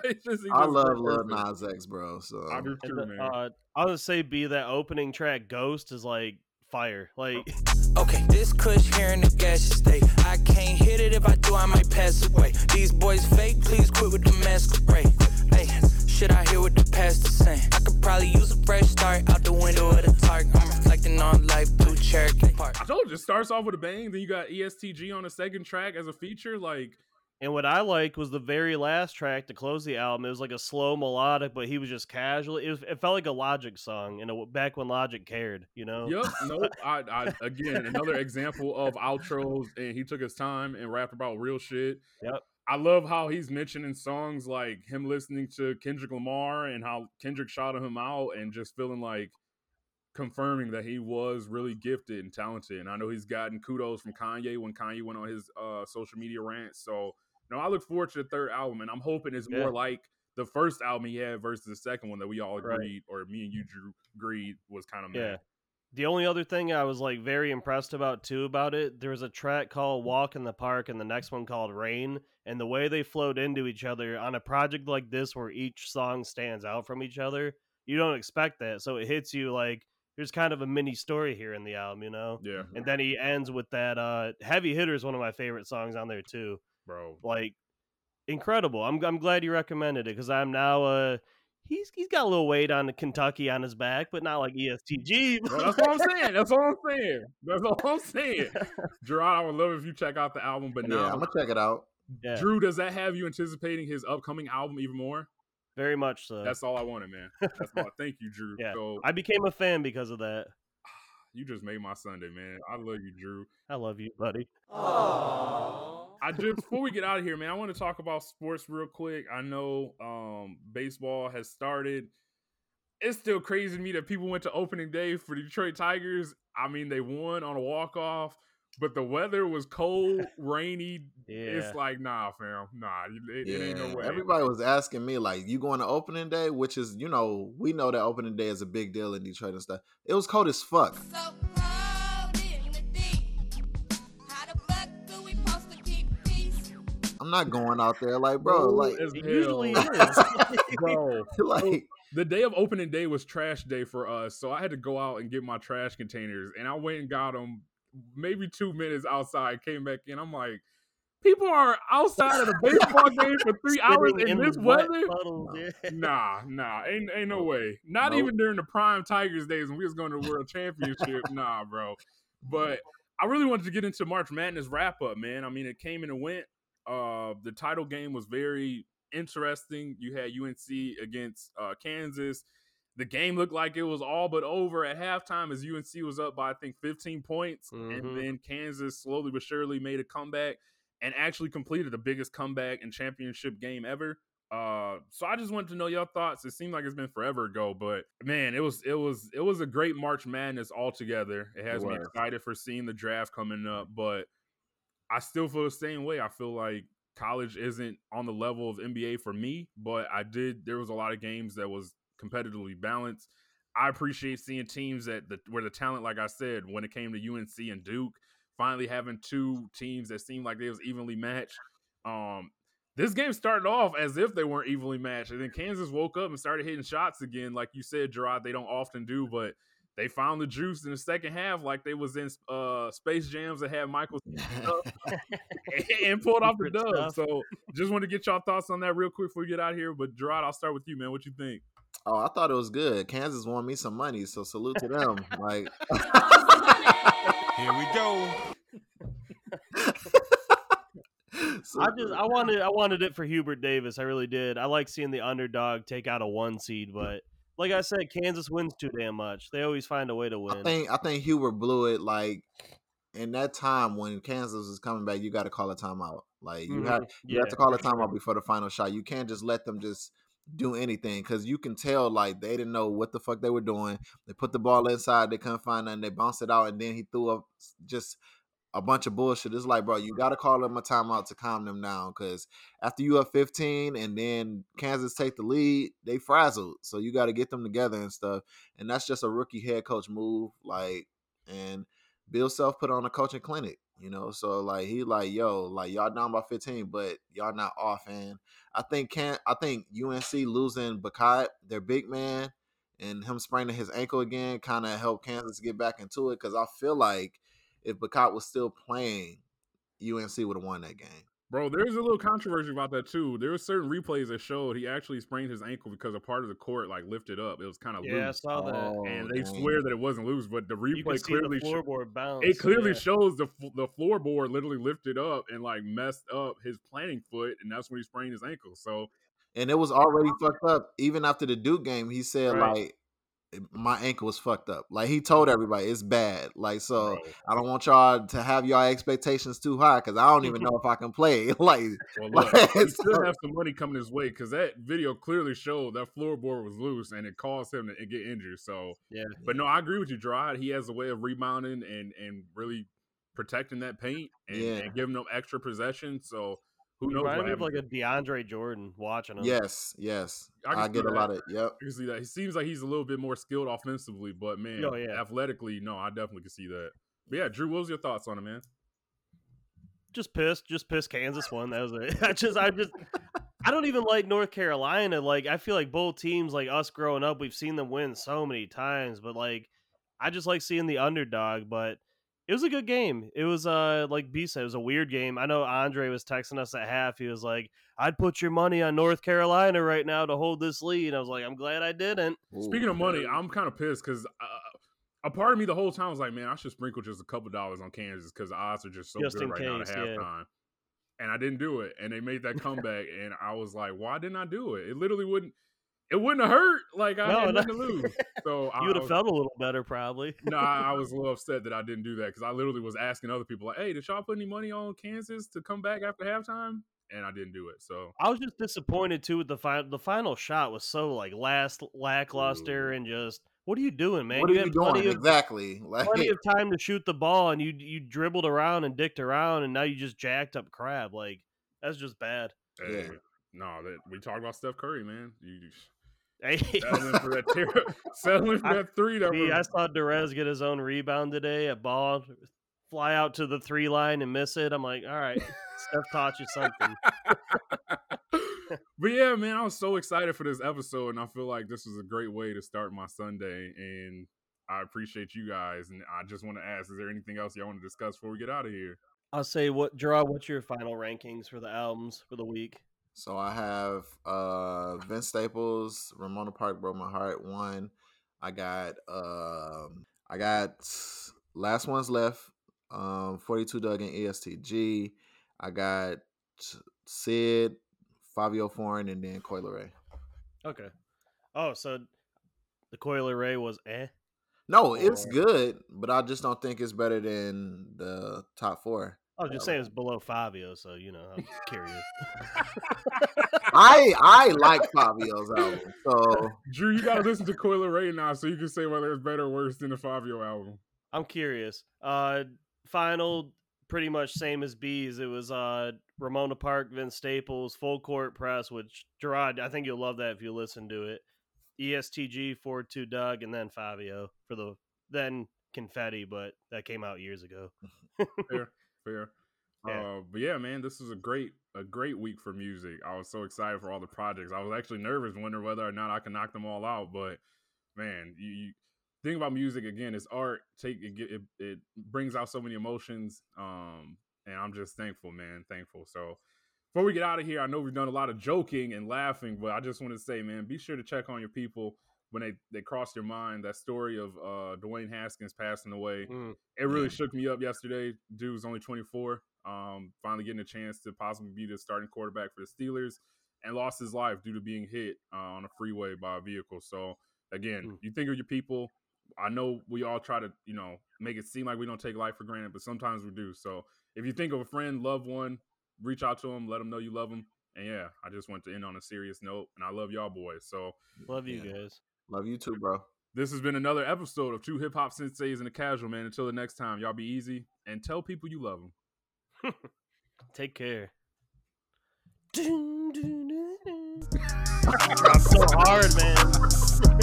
it's just, I just love great Lil. Nas X, bro. So I do and too, man. uh, I would say be that opening track "Ghost" is like fire. Like Okay, this kush here in the gas state. I can't hit it if I do, I might pass away. These boys fake, please quit with the masquerade. Hey, shit I hear what the pastor saying. I could probably use a fresh start out the window of the target. I'm reflecting on life through Cherokee Park. I told you, it starts off with a bang, then you got EST Gee on the second track as a feature. Like, And what I liked was the very last track to close the album. It was like a slow melodic, but he was just casual. It, was, it felt like a Logic song, and it, back when Logic cared, you know. Yep. No. I, I again another example of outros, and he took his time and rapped about real shit. Yep. I love how he's mentioning songs like him listening to Kendrick Lamar and how Kendrick shouted him out and just feeling like confirming that he was really gifted and talented. And I know he's gotten kudos from Kanye when Kanye went on his uh, social media rant. So, no, I look forward to the third album, and I'm hoping it's Yeah. more like the first album he had versus the second one that we all agreed, or me and you Drew agreed was kind of Yeah. The only other thing I was like very impressed about too about it, there was a track called Walk in the Park and the next one called Rain, and the way they flowed into each other on a project like this where each song stands out from each other, you don't expect that. So it hits you like there's kind of a mini story here in the album, you know? Yeah, And then he ends with that uh Heavy Hitter is one of my favorite songs on there too. Bro. Like incredible. I'm I'm glad you recommended it because I'm now uh he's he's got a little weight on the Kentucky on his back, but not like EST Gee. Bro, that's what I'm saying. That's what I'm saying. That's all I'm saying. Gerard, I would love if you check out the album, but yeah, now, I'm gonna check it out. Yeah. Drew, does that have you anticipating his upcoming album even more? Very much so. That's all I wanted, man. That's all. Thank you, Drew. yeah. So I became a fan because of that. you just made my Sunday, man. I love you, Drew. I love you, buddy. I just before we get out of here, man, I want to talk about sports real quick. I know um baseball has started. It's still crazy to me that people went to opening day for the Detroit Tigers. I mean, they won on a walk off, but the weather was cold, rainy. Yeah. It's like, nah, fam, nah, it, it ain't no Yeah, way. Everybody was asking me like, "You going to opening day?" Which is, you know, we know that opening day is a big deal in Detroit and stuff. It was cold as fuck. I'm not going out there, like, bro, Cold like, It usually is. bro. like, The day of opening day was trash day for us, so I had to go out and get my trash containers, and I went and got them. Maybe two minutes outside, came back in. I'm like, people are outside of the baseball game for three hours Sitting in this weather. puddles, yeah. Nah, nah, ain't ain't no way. Not Nope. even during the prime Tigers days when we was going to the World Championship. nah, bro. But I really wanted to get into March Madness wrap up, man. I mean, it came and it went. Uh, the title game was very interesting. You had UNC against uh, Kansas. The game looked like it was all but over at halftime as UNC was up by I think 15 points, Mhm. and then Kansas slowly but surely made a comeback and actually completed the biggest comeback and championship game ever. Uh, so I just wanted to know your thoughts. It seemed like it's been forever ago, but man, it was it was it was a great March Madness altogether. It has It me excited for seeing the draft coming up, but I still feel the same way. I feel like college isn't on the level of NBA for me, but I did there was a lot of games that was competitively balanced. I appreciate seeing teams that the where the talent, like I said, when it came to UNC and Duke, finally having two teams that seemed like they was evenly matched. Um, this game started off as if they weren't evenly matched, and then Kansas woke up and started hitting shots again, like you said, Gerard. They don't often do, but they found the juice in the second half, like they was in uh, Space Jams that had Michael and pulled off the dub. stuff. So, just want to get y'all thoughts on that real quick before we get out here. But Gerard, I'll start with you, man. What you think? Oh, I thought it was good. Kansas won me some money, so salute to them. like, Here we go. so- I just I wanted I wanted it for Hubert Davis. I really did. I like seeing the underdog take out a one seed, but like I said, Kansas wins too damn much. They always find a way to win. I think I think Hubert blew it. Like in that time when Kansas was coming back, you got to call a timeout. Like you Mhm. have you have to call a sure. timeout before the final shot. You can't just let them just do anything because you can tell like they didn't know what the fuck they were doing. They put the ball inside, they couldn't find nothing. They bounced it out, and then he threw up just a bunch of bullshit. It's like, bro, you got to call them a timeout to calm them down because after you have 15 and then Kansas take the lead, they frazzled. So you got to get them together and stuff. And that's just a rookie head coach move. Like, and Bill Self put on a coaching clinic, you know. So like he like, yo, like y'all down by 15, but y'all not off. And I think can I think UNC losing Bacot, their big man, and him spraining his ankle again kind of helped Kansas get back into it. Cause I feel like if Bacot was still playing, UNC would have won that game. Bro, there's a little controversy about that too. There were certain replays that showed he actually sprained his ankle because a part of the court like lifted up. It was kind of Yeah, I saw that. Oh, and they dang. swear that it wasn't loose, but the you can replay see clearly the sho- floorboard bounce. it clearly yeah. shows the f- the floorboard literally lifted up and like messed up his planting foot, and that's when he sprained his ankle. So and it was already fucked up. Even after the Duke game, he said Right. like my ankle was fucked up. Like he told everybody it's bad. Like so, bro, I don't want y'all to have y'all expectations too high because I don't even know if I can play. like, well, like look, he so- have some money coming his way because that video clearly showed that floorboard was loose and it caused him to get injured. So Yeah. But no, I agree with you, Gerard. He has a way of rebounding and and really protecting that paint and, Yeah. and giving them extra possession. So who knows Reminded what me of like a DeAndre Jordan watching him. yes, yes, I I, get a lot of yep. I can see that. He seems like he's a little bit more skilled offensively, but man, Oh, yeah. athletically, no, I definitely can see that. But yeah, Drew, what was your thoughts on it, man? Just pissed. Just pissed. Kansas won. That was it. I just, I just, I don't even like North Carolina. Like, I feel like both teams, like us growing up, we've seen them win so many times. But like, I just like seeing the underdog. But it was a good game. It was, uh, like B said, it was a weird game. I know Andre was texting us at half. He was like, "I'd put your money on North Carolina right now to hold this lead." I was like, "I'm glad I didn't." Speaking of money, I'm kind of pissed because uh, a part of me the whole time was like, man, I should sprinkle just a couple dollars on Kansas because the odds are just so Just good in right now case, at yeah. halftime. And I didn't do it, and they made that comeback, and I was like, why didn't I do it? It literally wouldn't. It wouldn't have hurt. Like I No, had no. nothing to lose. So You would have felt a little better, probably. no, I, I was a little upset that I didn't do that because I literally was asking other people like, "Hey, did y'all put any money on Kansas to come back after halftime?" And I didn't do it. So I was just disappointed too with the final. The final shot was so like last lackluster and just what are you doing, man? what are you had doing of, exactly? Like, plenty of time to shoot the ball, and you you dribbled around and dicked around, and now you just jacked up crab. Like that's just bad. hey, Yeah. no, that we talked about Steph Curry, man. You, you Hey, settling for that ter- settling for I- that three. That I was, saw Derez get his own rebound today. A ball fly out to the three line and miss it. I'm like, all right, Steph taught you something. but yeah, man, I was so excited for this episode, and I feel like this is a great way to start my Sunday. And I appreciate you guys. And I just want to ask: Is there anything else y'all want to discuss before we get out of here? I'll say what draw. What's your final rankings for the albums for the week? So I have uh Vince Staples, Ramona Park broke my heart. One, I got um I got last one's left. Um, 42 Dugg and EST Gee. I got Syd, Fivio Foreign, and then Coi Leray. Okay. Oh, so the Coi Leray was eh. No, it's good, but I just don't think it's better than the top four. I was just saying it's below Fivio, so you know I'm just curious. I I like Fivio's album, so Drew, you gotta listen to Coi Leray now, so you can say whether it's better or worse than the Fivio album. I'm curious. Uh, final, pretty much same as B's. It was uh Ramona Park, Vince Staples, full court press. Which Gerard, I think you'll love that if you listen to it. ESTG, Forty Two Dugg, and then Fivio for the then Confetti, but that came out years ago. Fair. Yeah. Uh, but yeah, man, this is a great a great week for music. I was so excited for all the projects. I was actually nervous, wondering whether or not I can knock them all out. But man, you, you think about music again. It's art. Take it, it, it brings out so many emotions. Um, and I'm just thankful, man, thankful. So before we get out of here, I know we've done a lot of joking and laughing, but I just want to say, man, be sure to check on your people when they they cross your mind. That story of uh Dwayne Haskins passing away, Mm. it really shook me up yesterday. Dude was only 24. Um, finally getting a chance to possibly be the starting quarterback for the Steelers, and lost his life due to being hit uh, on a freeway by a vehicle. So again, you think of your people. I know we all try to, you know, make it seem like we don't take life for granted, but sometimes we do. So if you think of a friend, loved one, reach out to them, let them know you love them. And yeah, I just want to end on a serious note, and I love y'all boys. So Love you guys. Love you too, bro. this has been another episode of Two Hip Hop Senseis and the Casual Man. Until the next time, y'all be easy and tell people you love them. Take care. Drop so hard, man.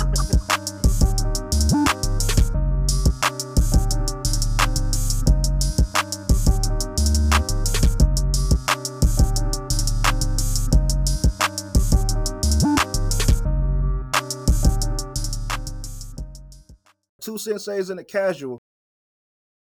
Two senseis and a casual